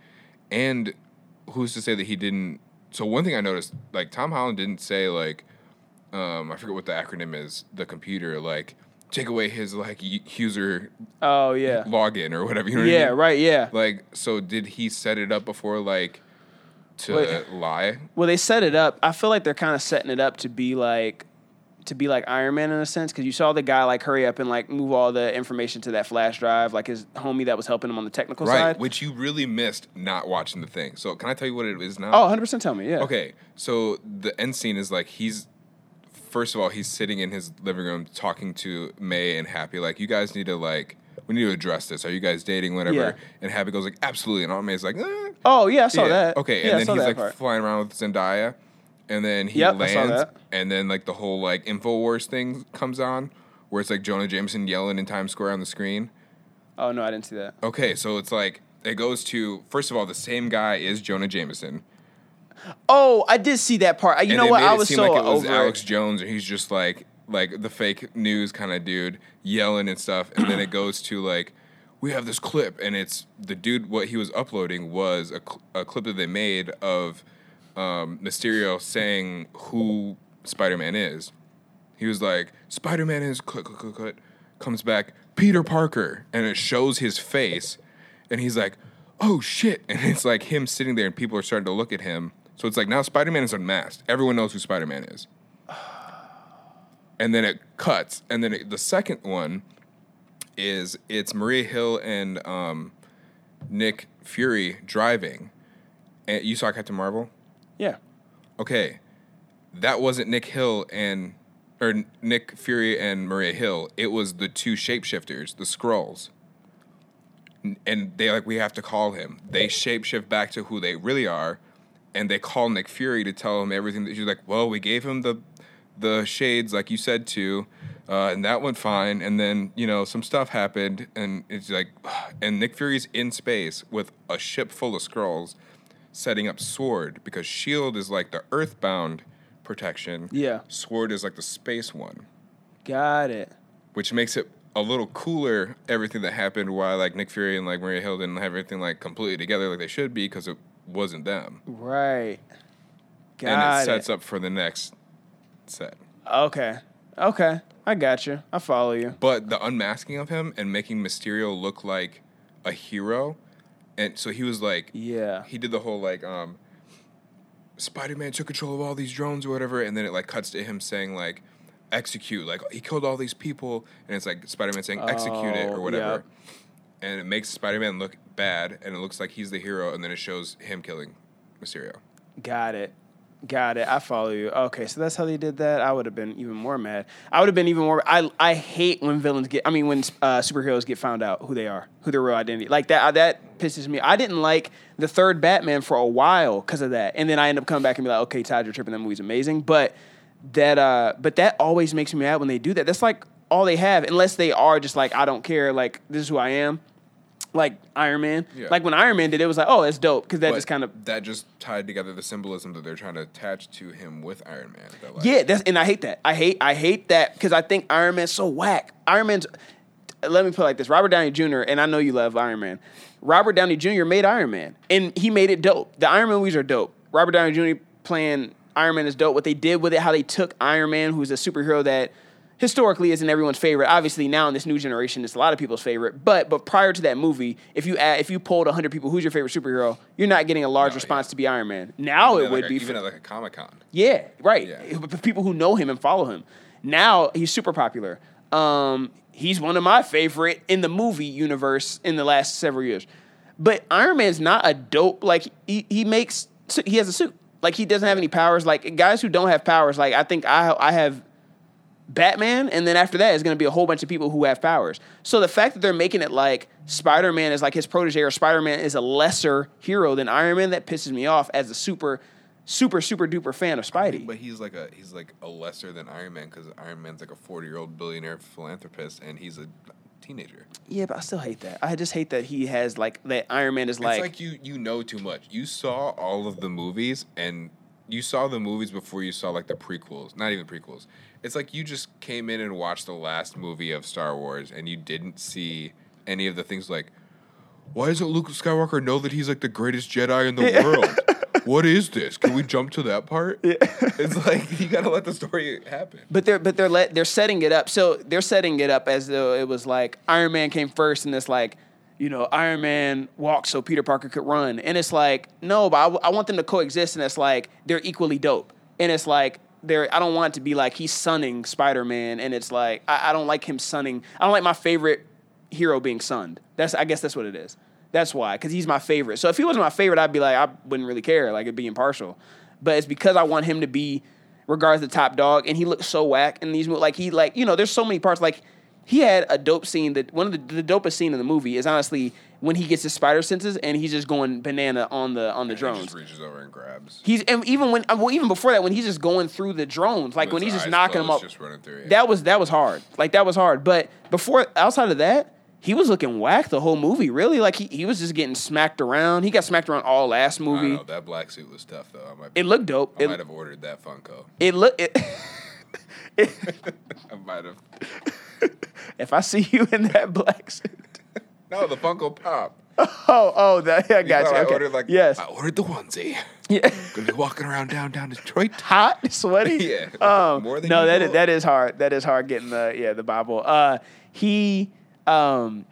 And who's to say that he didn't? So one thing I noticed, like Tom Holland didn't say like, um, I forget what the acronym is. The computer like take away his like user Oh yeah, login or whatever. You know what yeah, I mean? right, yeah. Like, so did he set it up before like to Wait. lie? Well, they set it up. I feel like they're kind of setting it up to be like to be like Iron Man in a sense because you saw the guy like hurry up and like move all the information to that flash drive, like his homie that was helping him on the technical Right, side. which you really missed not watching the thing. So can I tell you what it is now? Oh, 100 percent. Tell me, yeah. Okay, so the end scene is like he's first of all he's sitting in his living room talking to May and Happy like you guys need to like we need to address this. Are you guys dating whatever? Yeah. And Happy goes like absolutely, and Aunt May's like eh. Oh yeah, I saw Yeah. that. Okay, yeah, and then he's like part. flying around with Zendaya, and then he Yep, lands, and then like the whole like Infowars thing comes on, where it's like Jonah Jameson yelling in Times Square on the screen. Oh no, I didn't see that. Okay, so it's like it goes to first of all the same guy is Jonah Jameson. Oh, I did see that part. You and know what? I it was so like it was over Alex it. Jones, and he's just like like the fake news kind of dude yelling and stuff, and then it goes to like we have this clip, and it's the dude. What he was uploading was a, cl- a clip that they made of um, Mysterio saying who Spider Man is. He was like Spider Man is click click click click comes back Peter Parker, and it shows his face, and he's like, oh shit, and it's like him sitting there, and people are starting to look at him. So it's like now Spider Man is unmasked. Everyone knows who Spider Man is. And then it cuts, and then it, the second one is it's Maria Hill and um, Nick Fury driving. And you saw Captain Marvel? Yeah. Okay, that wasn't Nick Hill and or Nick Fury and Maria Hill. It was the two shapeshifters, the Skrulls. And they like we have to call him. They shapeshift back to who they really are, and they call Nick Fury to tell him everything. That she's like, well, we gave him the the shades like you said to, uh, and that went fine. And then you know some stuff happened, and it's like, and Nick Fury's in space with a ship full of Skrulls, setting up Sword because Shield is like the Earthbound protection. Yeah. Sword is like the space one, Got it. which makes it a little cooler. Everything that happened while like Nick Fury and like Maria Hill didn't have everything like completely together like they should be because it wasn't them, Right. Got and it it. sets up for the next set. Okay. Okay. I got you. I follow you. But the unmasking of him and making Mysterio look like a hero, and so he was like, Yeah. he did the whole like, um, Spider Man took control of all these drones or whatever, and then it like cuts to him saying like, execute, like he killed all these people, and it's like Spider Man saying execute it Oh, or whatever, yep. and it makes Spider Man look bad, and it looks like he's the hero, and then it shows him killing Mysterio. Got it. Got it. I follow you. Okay, so that's how they did that. I would have been even more mad. I would have been even more. I I hate when villains get. I mean, when uh, superheroes get found out who they are, who their real identity. Like that. That pisses me. I didn't like the third Batman for a while because of that, and then I end up coming back and be like, okay, Todd, you're tripping. That movie's amazing, but that. uh But that always makes me mad when they do that. That's like all they have, unless they are just like, I don't care. Like this is who I am. Like Iron Man. Yeah. Like when Iron Man did it, was like, oh, that's dope because that But just kind of that just tied together the symbolism that they're trying to attach to him with Iron Man. that, like- Yeah, that's and I hate that. I hate I hate that because I think Iron Man's so whack. Iron Man's let me put it like this: Robert Downey Jr. and I know you love Iron Man. Robert Downey Jr. made Iron Man, and he made it dope. The Iron Man movies are dope. Robert Downey Jr. playing Iron Man is dope. What they did with it, how they took Iron Man, who's a superhero that historically isn't everyone's favorite. Obviously, now in this new generation, it's a lot of people's favorite. But but prior to that movie, if you add, if you polled hundred people, who's your favorite superhero, you're not getting a large No, response yeah. to be Iron Man. Now Even it would like a- be even for- at like a Comic Con. yeah, right. Yeah. People who know him and follow him. Now he's super popular. Um, he's one of my favorite in the movie universe in the last several years. But Iron Man's not a dope. Like he, he makes he has a suit. Like he doesn't have any powers. Like guys who don't have powers. Like I think I I have Batman, and then after that is going to be a whole bunch of people who have powers. So the fact that they're making it like Spider Man is like his protege, or Spider Man is a lesser hero than Iron Man, that pisses me off as a super, super, super duper fan of Spidey. But he's like a he's like a lesser than Iron Man because Iron Man's like a forty year old billionaire philanthropist and he's a teenager. Yeah, but I still hate that. I just hate that he has like that Iron Man is like, it's like you you know too much. You saw all of the movies and you saw the movies before you saw like the prequels. Not even prequels. It's like you just came in and watched the last movie of Star Wars and you didn't see any of the things like why doesn't Luke Skywalker know that he's like the greatest Jedi in the world? What is this? Can we jump to that part? It's like you gotta let the story happen. But they're but they're let they're setting it up. So they're setting it up as though it was like Iron Man came first, and it's like, you know, Iron Man walked so Peter Parker could run, and it's like no, but I, w- I want them to coexist, and it's like they're equally dope, and it's like they're I don't want it to be like he's sunning Spider Man, and it's like I, I don't like him sunning. I don't like my favorite hero being sunned. That's I guess that's what it is. That's why, because he's my favorite. So if he wasn't my favorite, I'd be like I wouldn't really care, like it'd be impartial. But it's because I want him to be regards the top dog, and he looks so whack in these movies. Like he like you know, there's so many parts. Like he had a dope scene that one of the, the dopest scene in the movie is honestly when he gets his spider senses and he's just going banana on the on the He drones. just reaches over and grabs. He's and even when uh, well even before that when he's just going through the drones like With when he's just knocking them up. Just running through it. That was that was hard. Like that was hard. But before outside of that, he was looking whack the whole movie. Really, like he, he was just getting smacked around. He got smacked around all last movie. know, that black suit was tough though. I might, It looked dope. I It, might have ordered that Funko. it looked. It, I might have. if I see you in that black suit, No, the Funko Pop. oh oh that yeah, I You got you. I Okay. ordered like yes, I ordered the onesie. yeah. Gonna be walking around downtown Detroit. hot, sweaty. Yeah, Um, more than no, That is, that is hard. That is hard getting the yeah the Bible. Uh, he um,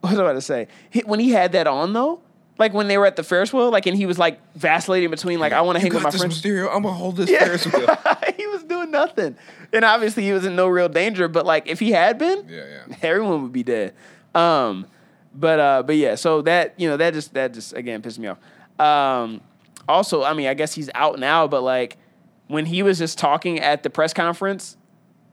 what was I about to say? He, when he had that on though, like when they were at the Ferris wheel, like and he was like vacillating between like I want to hang with my friends. Mysterio. I'm gonna hold this Yeah. Ferris wheel. he was doing nothing, and obviously he was in no real danger. But like if he had been, Yeah, yeah. everyone would be dead. Um, but uh, but yeah, so that you know that just that just again pissed me off. Um, also, I mean, I guess he's out now, but like when he was just talking at the press conference,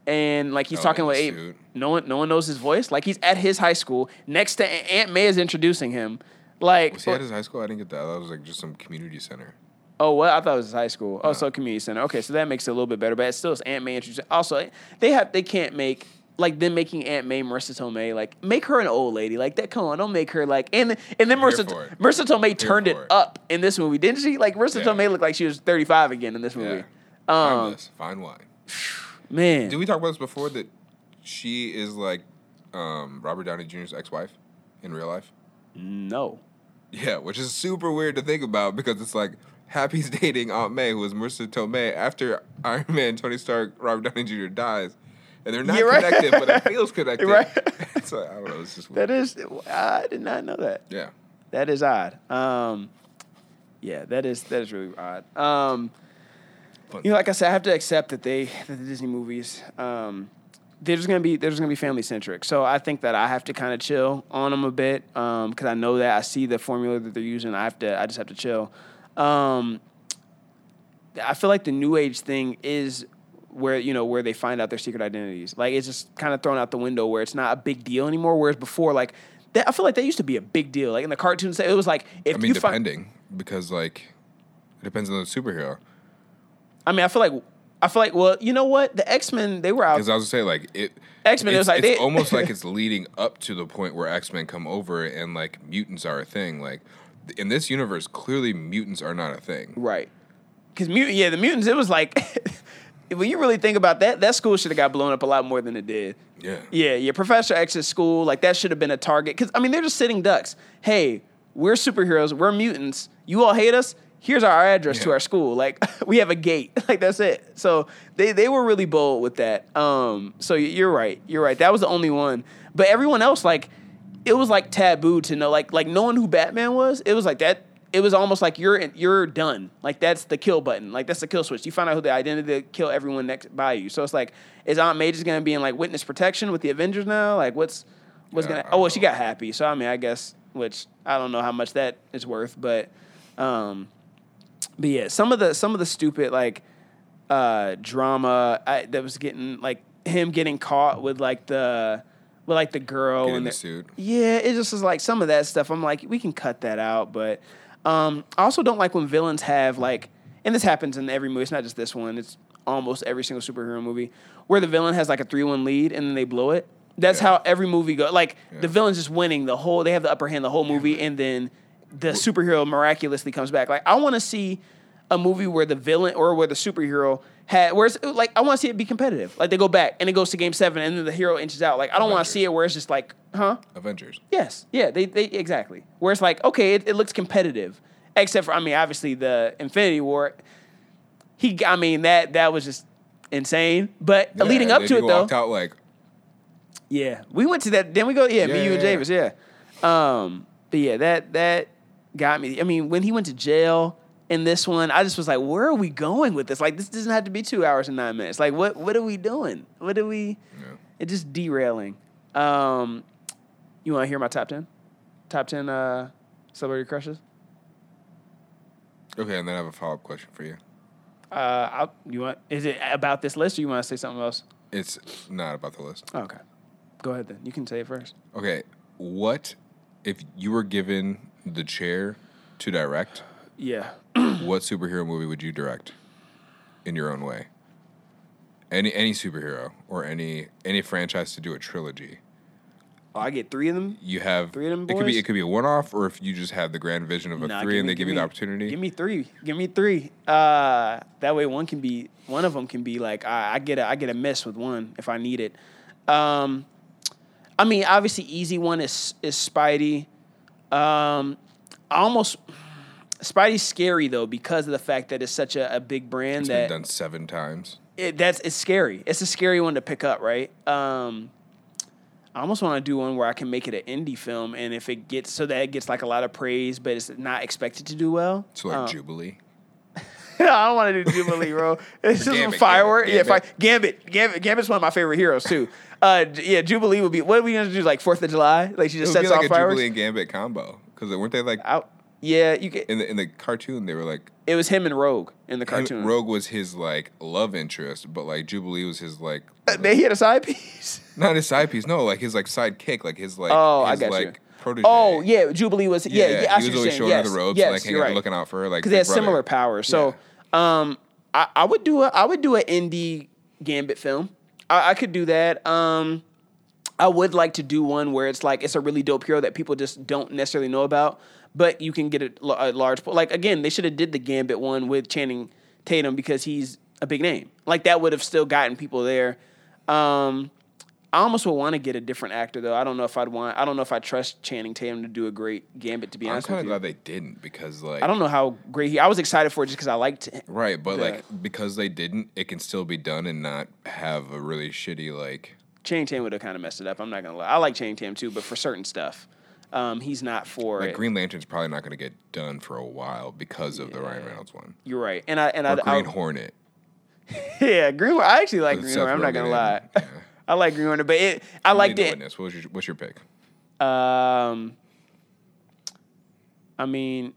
and like he's Oh, talking with Abe, no one no one knows his voice. Like he's at his high school next to Aunt May is introducing him. Like Was he at his high school? I didn't get that. That was like just some community center. Oh, what? I thought it was his high school. Oh, so community center. Okay, so that makes it a little bit better, but it's still it's Aunt May introducing. Also, they have they can't make like them making Aunt May Marisa Tomei like make her an old lady like that. Come on, don't make her like and and then Marisa. Marisa Tomei turned it, it. up in this movie, didn't she? Like Marisa Yeah. Tomei looked like she was thirty five again in this movie. Yeah. Um, Timeless. Fine wine. man, Did we talk about this before? That she is like um, Robert Downey Jr.'s ex-wife in real life. no. Yeah, which is super weird to think about because it's like Happy's dating Aunt May, who was Marisa Tomei after Iron Man, Tony Stark, Robert Downey Jr. dies, and they're not You're right. connected, but it feels connected. Right. like, I don't know. It's just weird. That is, I did not know that. yeah. That is odd. Um, yeah, that is that is really odd. Um, you know, like I said, I have to accept that they that the Disney movies, um, they're just gonna be they're just gonna be family centric. So I think that I have to kind of chill on them a bit because I know that I see the formula that they're using. I have to I just have to chill. Um, I feel like the new age thing is where you know where they find out their secret identities. Like it's just kind of thrown out the window where it's not a big deal anymore. Whereas before, like that, I feel like that used to be a big deal. Like in the cartoons, it was like if I mean, you depending because like it depends on the superhero. I mean, I feel like I feel like well, you know what? The X Men they were out. Because I was gonna say like it. X-Men, it was like it's they- almost like it's leading up to the point where X Men come over and like mutants are a thing. Like in this universe, clearly mutants are not a thing. Right. Because yeah, the mutants. It was like when you really think about that, that school should have got blown up a lot more than it did. Yeah. Yeah, yeah. Professor X's school, like that should have been a target. Because I mean, they're just sitting ducks. Hey, we're superheroes. We're mutants. You all hate us. Here's our address to our school. Like we have a gate. Like that's it. So they they were really bold with that. Um. So you're right. You're right. That was the only one. But everyone else, like, it was like taboo to know. Like like knowing who Batman was. It was like that. It was almost like you're you're done. Like that's the kill button. Like that's the kill switch. You find out who the identity to kill everyone next by you. So it's like, is Aunt May just gonna be in like witness protection with the Avengers now? Like what's what's Yeah, gonna? Oh well, she got happy. So I mean, I guess which I don't know how much that is worth, but um, but yeah, some of the some of the stupid like uh drama I, that was getting like him getting caught with like the with like the girl Get in and the the- suit. yeah, it just is like some of that stuff. I'm like, we can cut that out, but um, I also don't like when villains have like, and this happens in every movie. It's not just this one. It's almost every single superhero movie where the villain has like a three one lead and then they blow it. That's Yeah. how every movie goes. Like Yeah. the villain's just winning the whole. They have the upper hand the whole movie, and then the superhero miraculously comes back. Like I want to see a movie where the villain or where the superhero had where it's like I want to see it be competitive. Like they go back and it goes to game seven, and then the hero inches out. Like I don't want to see it where it's just like, huh? Avengers. Yes. Yeah. They, they exactly. Where it's like, okay, it, it looks competitive, except for I mean, obviously the Infinity War. He, I mean that that was just insane. But Yeah, leading up to it though, out like yeah, we went to that. Then we go, yeah, me, you, and yeah, Javis, yeah. Um, but yeah, that that got me. I mean, when he went to jail in this one, I just was like, where are we going with this? Like, this doesn't have to be two hours and nine minutes. Like, what what are we doing? What are we? Yeah. It just derailing. Um, you want to hear my top ten? Top ten uh, celebrity crushes. Okay, and then I have a follow up question for you. Uh, I'll, you want? Is it about this list, or you want to say something else? It's not about the list. okay, go ahead then. You can say it first. Okay, what if you were given the chair to direct? Yeah. what superhero movie would you direct in your own way? Any any superhero or any any franchise to do a trilogy. Oh, I get three of them. You have Three of them It could be it could be a one off, or if you just have the grand vision of a Nah, three and they give you the opportunity. Give me three. Give me three. Uh, that way, one can be one of them can be like I, I get a I get a miss with one if I need it. Um, I mean, obviously, easy one is is Spidey. Um, I almost Spidey's scary though because of the fact that it's such a, a big brand it's that been done seven times. it, that's it's scary. It's a scary one to pick up, right? Um, I almost want to do one where I can make it an indie film, and if it gets so that it gets like a lot of praise, but it's not expected to do well. So like Um, Jubilee. I don't want to do Jubilee, bro. It's just a firework. Gambit, Yeah, fi- Gambit. Gambit. Gambit's one of my favorite heroes too. Uh, yeah, Jubilee would be. What are we gonna do? Like Fourth of July? Like she just sets like off a fireworks. Jubilee and Gambit combo because weren't they like Out. Yeah, you get. in the in the cartoon they were like It was him and Rogue in the cartoon. Rogue was his like love interest, but like Jubilee was his like Uh, They hit a side piece. not his side piece, no, like his like sidekick, like his like Oh, I got like you. protege. Oh yeah, Jubilee was. Yeah, yeah. I he was always showing yes, her the ropes, yes, like hanging right. looking out for her, like because they big have similar powers. So, um, I, I would do a I would do an indie Gambit film. I, I could do that. Um, I would like to do one where it's like it's a really dope hero that people just don't necessarily know about, but you can get a, a large like again they should have did the Gambit one with Channing Tatum because he's a big name. Like that would have still gotten people there. Um, I almost would want to get a different actor though. I don't know if I'd want. I don't know if I trust Channing Tatum to do a great Gambit. To be I'm honest I'm kind of glad they didn't because like I don't know how great he. I was excited for it just because I liked him. right, but the- like because they didn't, it can still be done and not have a really shitty like. Channing Tatum would have kind of messed it up. I'm not gonna lie. I like Channing Tatum too, but for certain stuff, um, he's not for Like it. Green Lantern's probably not going to get done for a while because of the Ryan Reynolds one. You're right, and I and Or I, Green I Hornet. yeah, Green. I actually like Green Hornet. I'm not gonna lie. yeah. I like Green Hornet, but it. I liked it. witness. What was your, what's your pick? Um, I mean,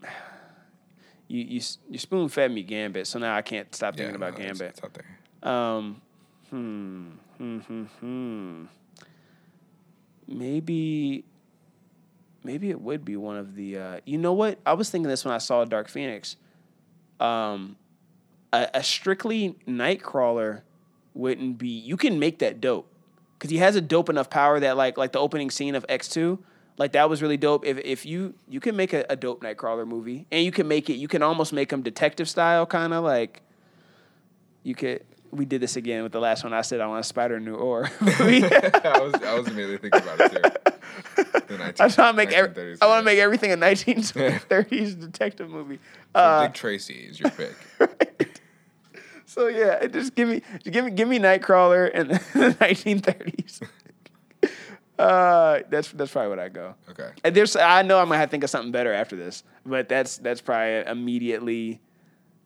you you you spoon fed me Gambit, so now I can't stop thinking no, about it's- Gambit. It's out there. Um, hmm, hmm. Maybe, maybe it would be one of the. Uh, you know what? I was thinking this when I saw Dark Phoenix. Um, a, a strictly Nightcrawler wouldn't be. You can make that dope because he has a dope enough power that like like the opening scene of X two. Like that was really dope. If if you you can make a, a dope Nightcrawler movie, and you can make it, you can almost make him detective style, kind of like you could. We did this again with the last one. I said I want a Spider Noir. I was I was immediately thinking about it too. The 19 I trying to make. Every, 1930s, I want to make everything a 1930s detective movie. Uh, Dick Tracy is your pick. so yeah, it just give me, just give me, give me Nightcrawler in the 1930s. Uh, that's that's probably what I go. Okay. And there's I know I might have to think of something better after this, but that's that's probably immediately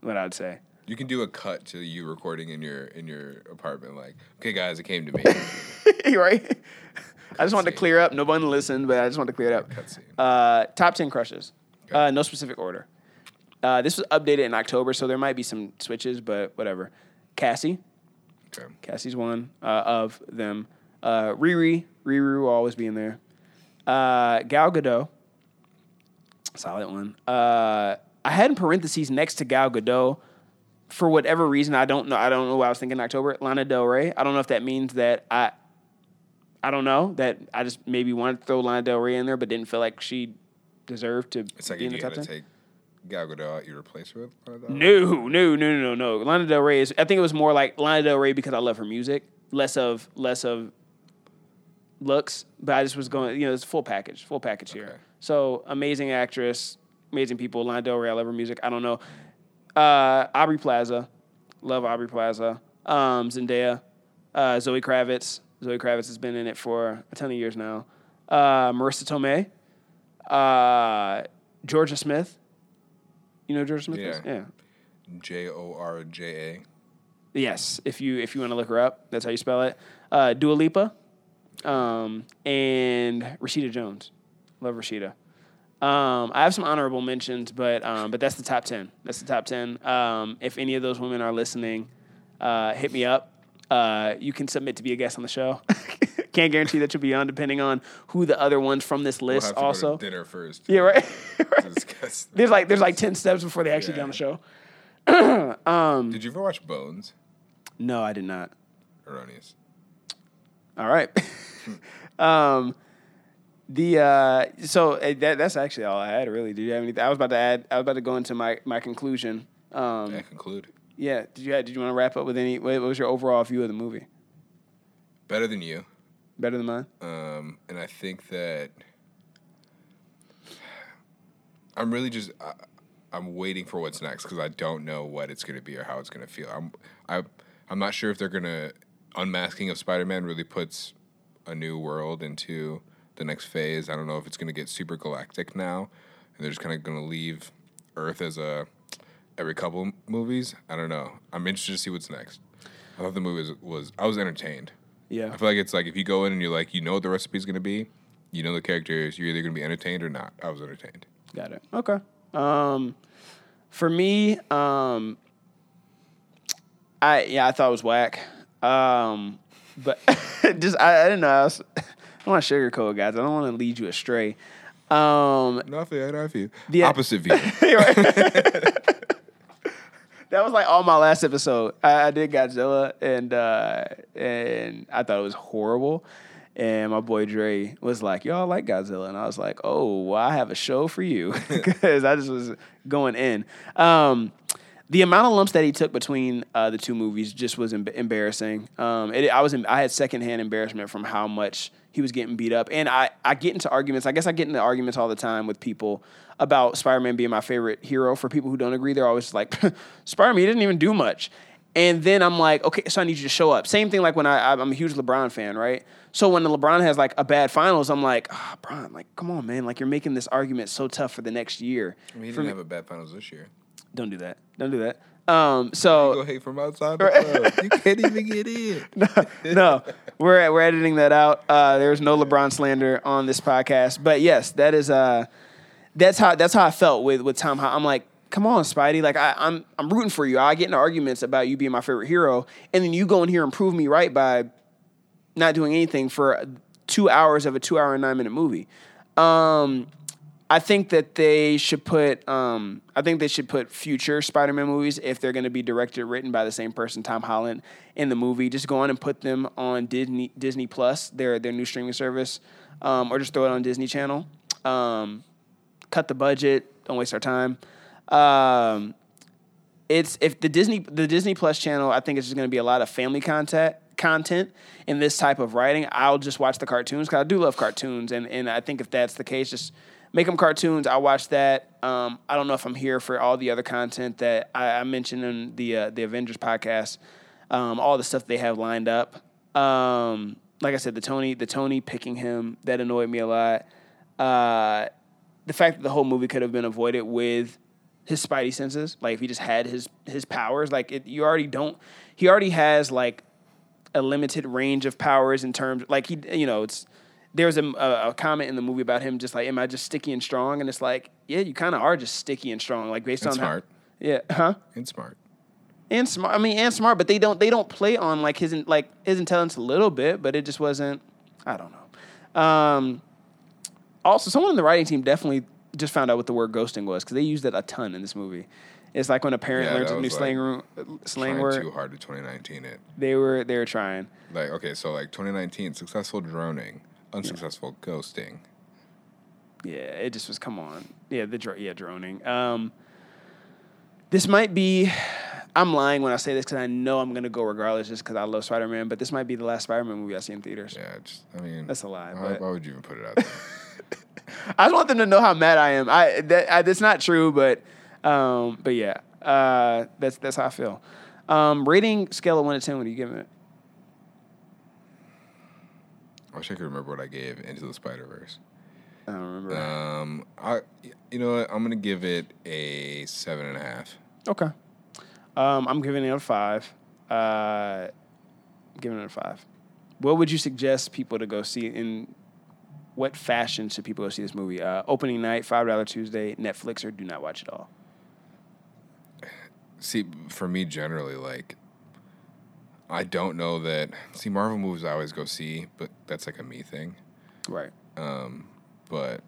what I'd say. You can do a cut to you recording in your in your apartment, like, okay, guys, it came to me. right? I just wanted to clear up. No one listened, but I just wanted to clear it up. Uh, top ten crushes. Okay. Uh, no specific order. Uh, this was updated in October, so there might be some switches, but whatever. Cassie, okay. Cassie's one uh, of them. Uh, Riri, Riri will always be in there. Uh, Gal Gadot, solid one. Uh, I had in parentheses next to Gal Gadot for whatever reason. I don't know. I don't know what I was thinking October. Lana Del Rey. I don't know if that means that I. I don't know that I just maybe wanted to throw Lana Del Rey in there, but didn't feel like she deserved to It's like be in the top ten. take Gal Gadot out, you replace her with Lana Del Rey? No, no, no, no, no, no. Lana Del Rey is. I think it was more like Lana Del Rey because I love her music, less of less of looks. But I just was going. You know, it's full package, full package Okay. here. So amazing actress, amazing people. Lana Del Rey, I love her music. I don't know. Uh, Aubrey Plaza, love Aubrey Plaza. Um, Zendaya, uh, Zoe Kravitz. Zoe Kravitz has been in it for a ton of years now. Uh, Marisa Tomei, uh, Jorja Smith. You know Jorja Smith? is? Yeah. yeah. J O R J Yes, if you if you want to look her up, that's how you spell it. Uh, Dua Lipa, um, and Rashida Jones. Love Rashida. Um, I have some honorable mentions, but um, but that's the top ten. That's the top ten. Um, if any of those women are listening, uh, hit me up. Uh, you can submit to be a guest on the show. Can't guarantee that you'll be on, depending on who the other ones from this A. We'll list have to go also. to dinner first. Yeah, right. To discuss. there's like there's like ten steps before they actually get on the show. Um, Did you ever watch Bones? No, I did not. Erroneous. All right. The uh, so uh, that that's actually all I had. Really, did you have anything? I was about to add. I was about to go into my my conclusion. Um, I conclude. yeah. Did you did you want to wrap up with any? What what was your overall view of the movie? Better than you. Better than mine. Um, and I think that I'm really just I, I'm waiting for what's next because I don't know what it's going to be or how it's going to feel. I'm I I'm not sure if they're going to unmasking of Spider-Man really puts a new world into the next phase. I don't know if it's going to get super galactic now and they're just kind of going to leave Earth as a every couple movies. I don't know. I'm interested to see what's next. I thought the movie was, was I was entertained. Yeah. I feel like it's like if you go in and you're like, you know what the recipe's gonna be, you know the characters, you're either gonna be entertained or not. I was entertained. Got it. Okay. Um, for me, um, I yeah, I thought it was whack. Um, but just I, I didn't know. I, was, don't want to sugarcoat, guys. I don't want to lead you astray. Um, No, I feel, no, I feel. The- Opposite view. that was like all my last episode. I, I did Godzilla, and uh, and I thought it was horrible. And my boy Dre was like, "Y'all like Godzilla?" And I was like, "Oh, well, I have a show for you," because I just was going in. Um, the amount of lumps that he took between uh, the two movies just was em- embarrassing. Um, it, I was I had secondhand embarrassment from how much he was getting beat up, and I I get into arguments. I guess I get into arguments all the time with people about Spider Man being my favorite hero. For people who don't agree, they're always like, Spider Man, he didn't even do much. And then I'm like, okay, so I need you to show up. Same thing like when I I'm a huge LeBron fan, right? So when the LeBron has like a bad finals, I'm like, ah, oh, Bron, like, come on, man, like you're making this argument so tough for the next year. I mean, he For didn't me- have a bad finals this year. Don't do that. Don't do that. Um, so Go hate from outside the club. You can't even get in. no, no, we're we're editing that out. Uh, there's no LeBron slander on this podcast, but yes, that is uh, that's how that's how I felt with with Tom. I'm like, come on, Spidey, like I, I'm I'm rooting for you. I get into arguments about you being my favorite hero, and then you go in here and prove me right by not doing anything for two hours of a two hour and nine minute movie. Um, I think that they should put. Um, I think they should put future Spider-Man movies if they're going to be directed, written by the same person, Tom Holland, in the movie. Just go on and put them on Disney Disney Plus, their their new streaming service, um, or just throw it on Disney Channel. Um, cut the budget. Don't waste our time. Um, it's if the Disney the Disney Plus channel, I think it's just going to be a lot of family content content in this type of writing. I'll just watch the cartoons because I do love cartoons, and and I think if that's the case, just make them cartoons. I watch that. Um, I don't know if I'm here for all the other content that I, I mentioned in the uh, the Avengers podcast. Um, all the stuff they have lined up. Um, like I said, the Tony, the Tony picking him that annoyed me a lot. Uh, the fact that the whole movie could have been avoided with his spidey senses, like if he just had his his powers, like it, you already don't. He already has like a limited range of powers in terms, like he, you know, it's. There's a, a, a comment in the movie about him just like, am I just sticky and strong? And it's like, yeah, you kind of are just sticky and strong, like based And on smart. How, yeah, huh? And smart. and smart. I mean, and smart, but they don't they don't play on like his like his intelligence a little bit, but it just wasn't. I don't know. Um, also, someone in the writing team definitely just found out what the word ghosting was because they used it a ton in this movie. It's like when a parent Yeah, learns a new like, slang room, slang word. too hard to 2019 it. They were they were trying. Like okay, so like 2019, successful droning, unsuccessful ghosting. Yeah, it just was. Come on. Yeah, the dro- yeah droning. Um, this might be. I'm lying when I say this because I know I'm gonna go regardless, just because I love Spider Man. But this might be the last Spider Man movie I see in theaters. Yeah, just I mean That's a lie, Why, but- why would you even put it out there? I just want them to know how mad I am. I that I, that's not true, but um, but yeah, uh, that's that's how I feel. Um, rating scale of one to ten. What are you giving it? I wish I could remember what I gave Into the Spider Verse. I don't remember. Um, I you know what? I'm gonna give it a seven and a half. okay. Um, I'm giving it a five. Uh, giving it a five. What would you suggest people to go see? In what fashion should people go see this movie? Uh, opening night, five dollar Tuesday, Netflix, or do not watch it all. See, for me, generally, like, I don't know that. See, Marvel movies I always go see, but that's like a me thing. Right. But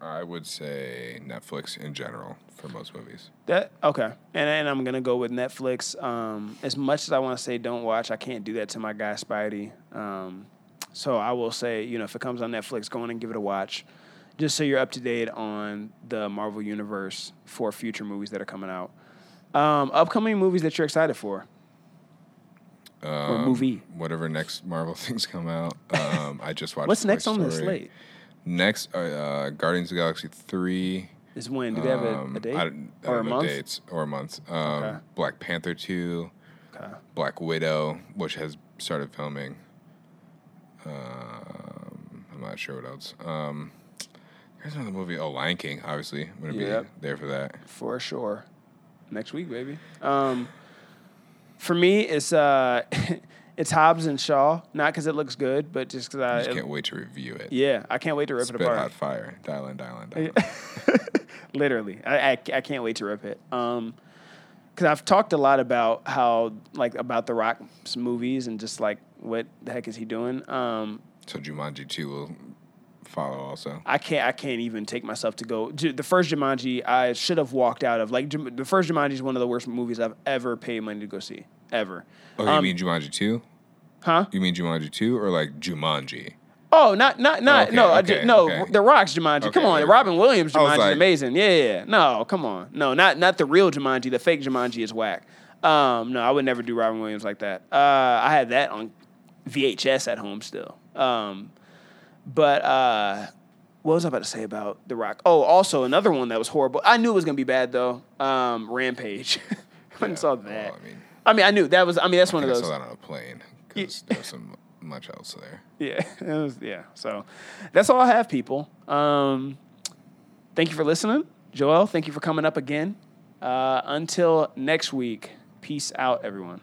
I would say Netflix in general for most movies. That okay, and and I'm gonna go with Netflix. Um, as much as I want to say don't watch, I can't do that to my guy Spidey. Um, so I will say, you know, if it comes on Netflix, go in and give it a watch, just so you're up to date on the Marvel universe for future movies that are coming out. Um, upcoming movies that you're excited for, or Um, movie. Whatever next Marvel things come out. Um, I just watched. What's Toy next on the slate? Next, uh, uh, Guardians of the Galaxy three. Is when? Do they have a, Um, a date I I or a month? dates or a month. Um, Okay. Black Panther two, Okay. Black Widow, which has started filming. Um, I'm not sure what else. Um, there's another movie. Oh, Lion King. Obviously, I'm gonna Yep. be there for that. For sure. Next week, baby. Um, for me, it's uh, it's Hobbs and Shaw. Not because it looks good, but just because I just can't wait to review it. yeah, I can't wait to rip Spit it apart. hot fire. Dial in, dial in, dial in. Literally, I, I I can't wait to rip it. Um, because I've talked a lot about how like about the Rock's movies and just like what the heck is he doing. Um, So Jumanji two will follow also. I can't I can't even take myself to go. The first Jumanji I should have walked out of. Like the first Jumanji is one of the worst movies I've ever paid money to go see ever. Oh, you Um, mean Jumanji two? Huh? You mean Jumanji two or like Jumanji? Oh, not not not Okay, no okay, no okay. the Rock's Jumanji. Come on. Robin Williams Jumanji is like- amazing. Yeah, yeah, yeah. No, come on. No, not not the real Jumanji. The fake Jumanji is whack. Um, no, I would never do Robin Williams like that. Uh, I had that on VHS at home still. Um, but uh, what was I about to say about The Rock? Oh, also another one that was horrible. I knew it was gonna be bad though. Um, Rampage. I and saw that. Well, I mean, I mean, I knew that was. I mean, that's one I of those. I saw that on a plane because there was some much else there. Yeah, it was, yeah. So that's all I have, people. Um, thank you for listening, Joel. Thank you for coming up again. Uh, until next week, peace out, everyone.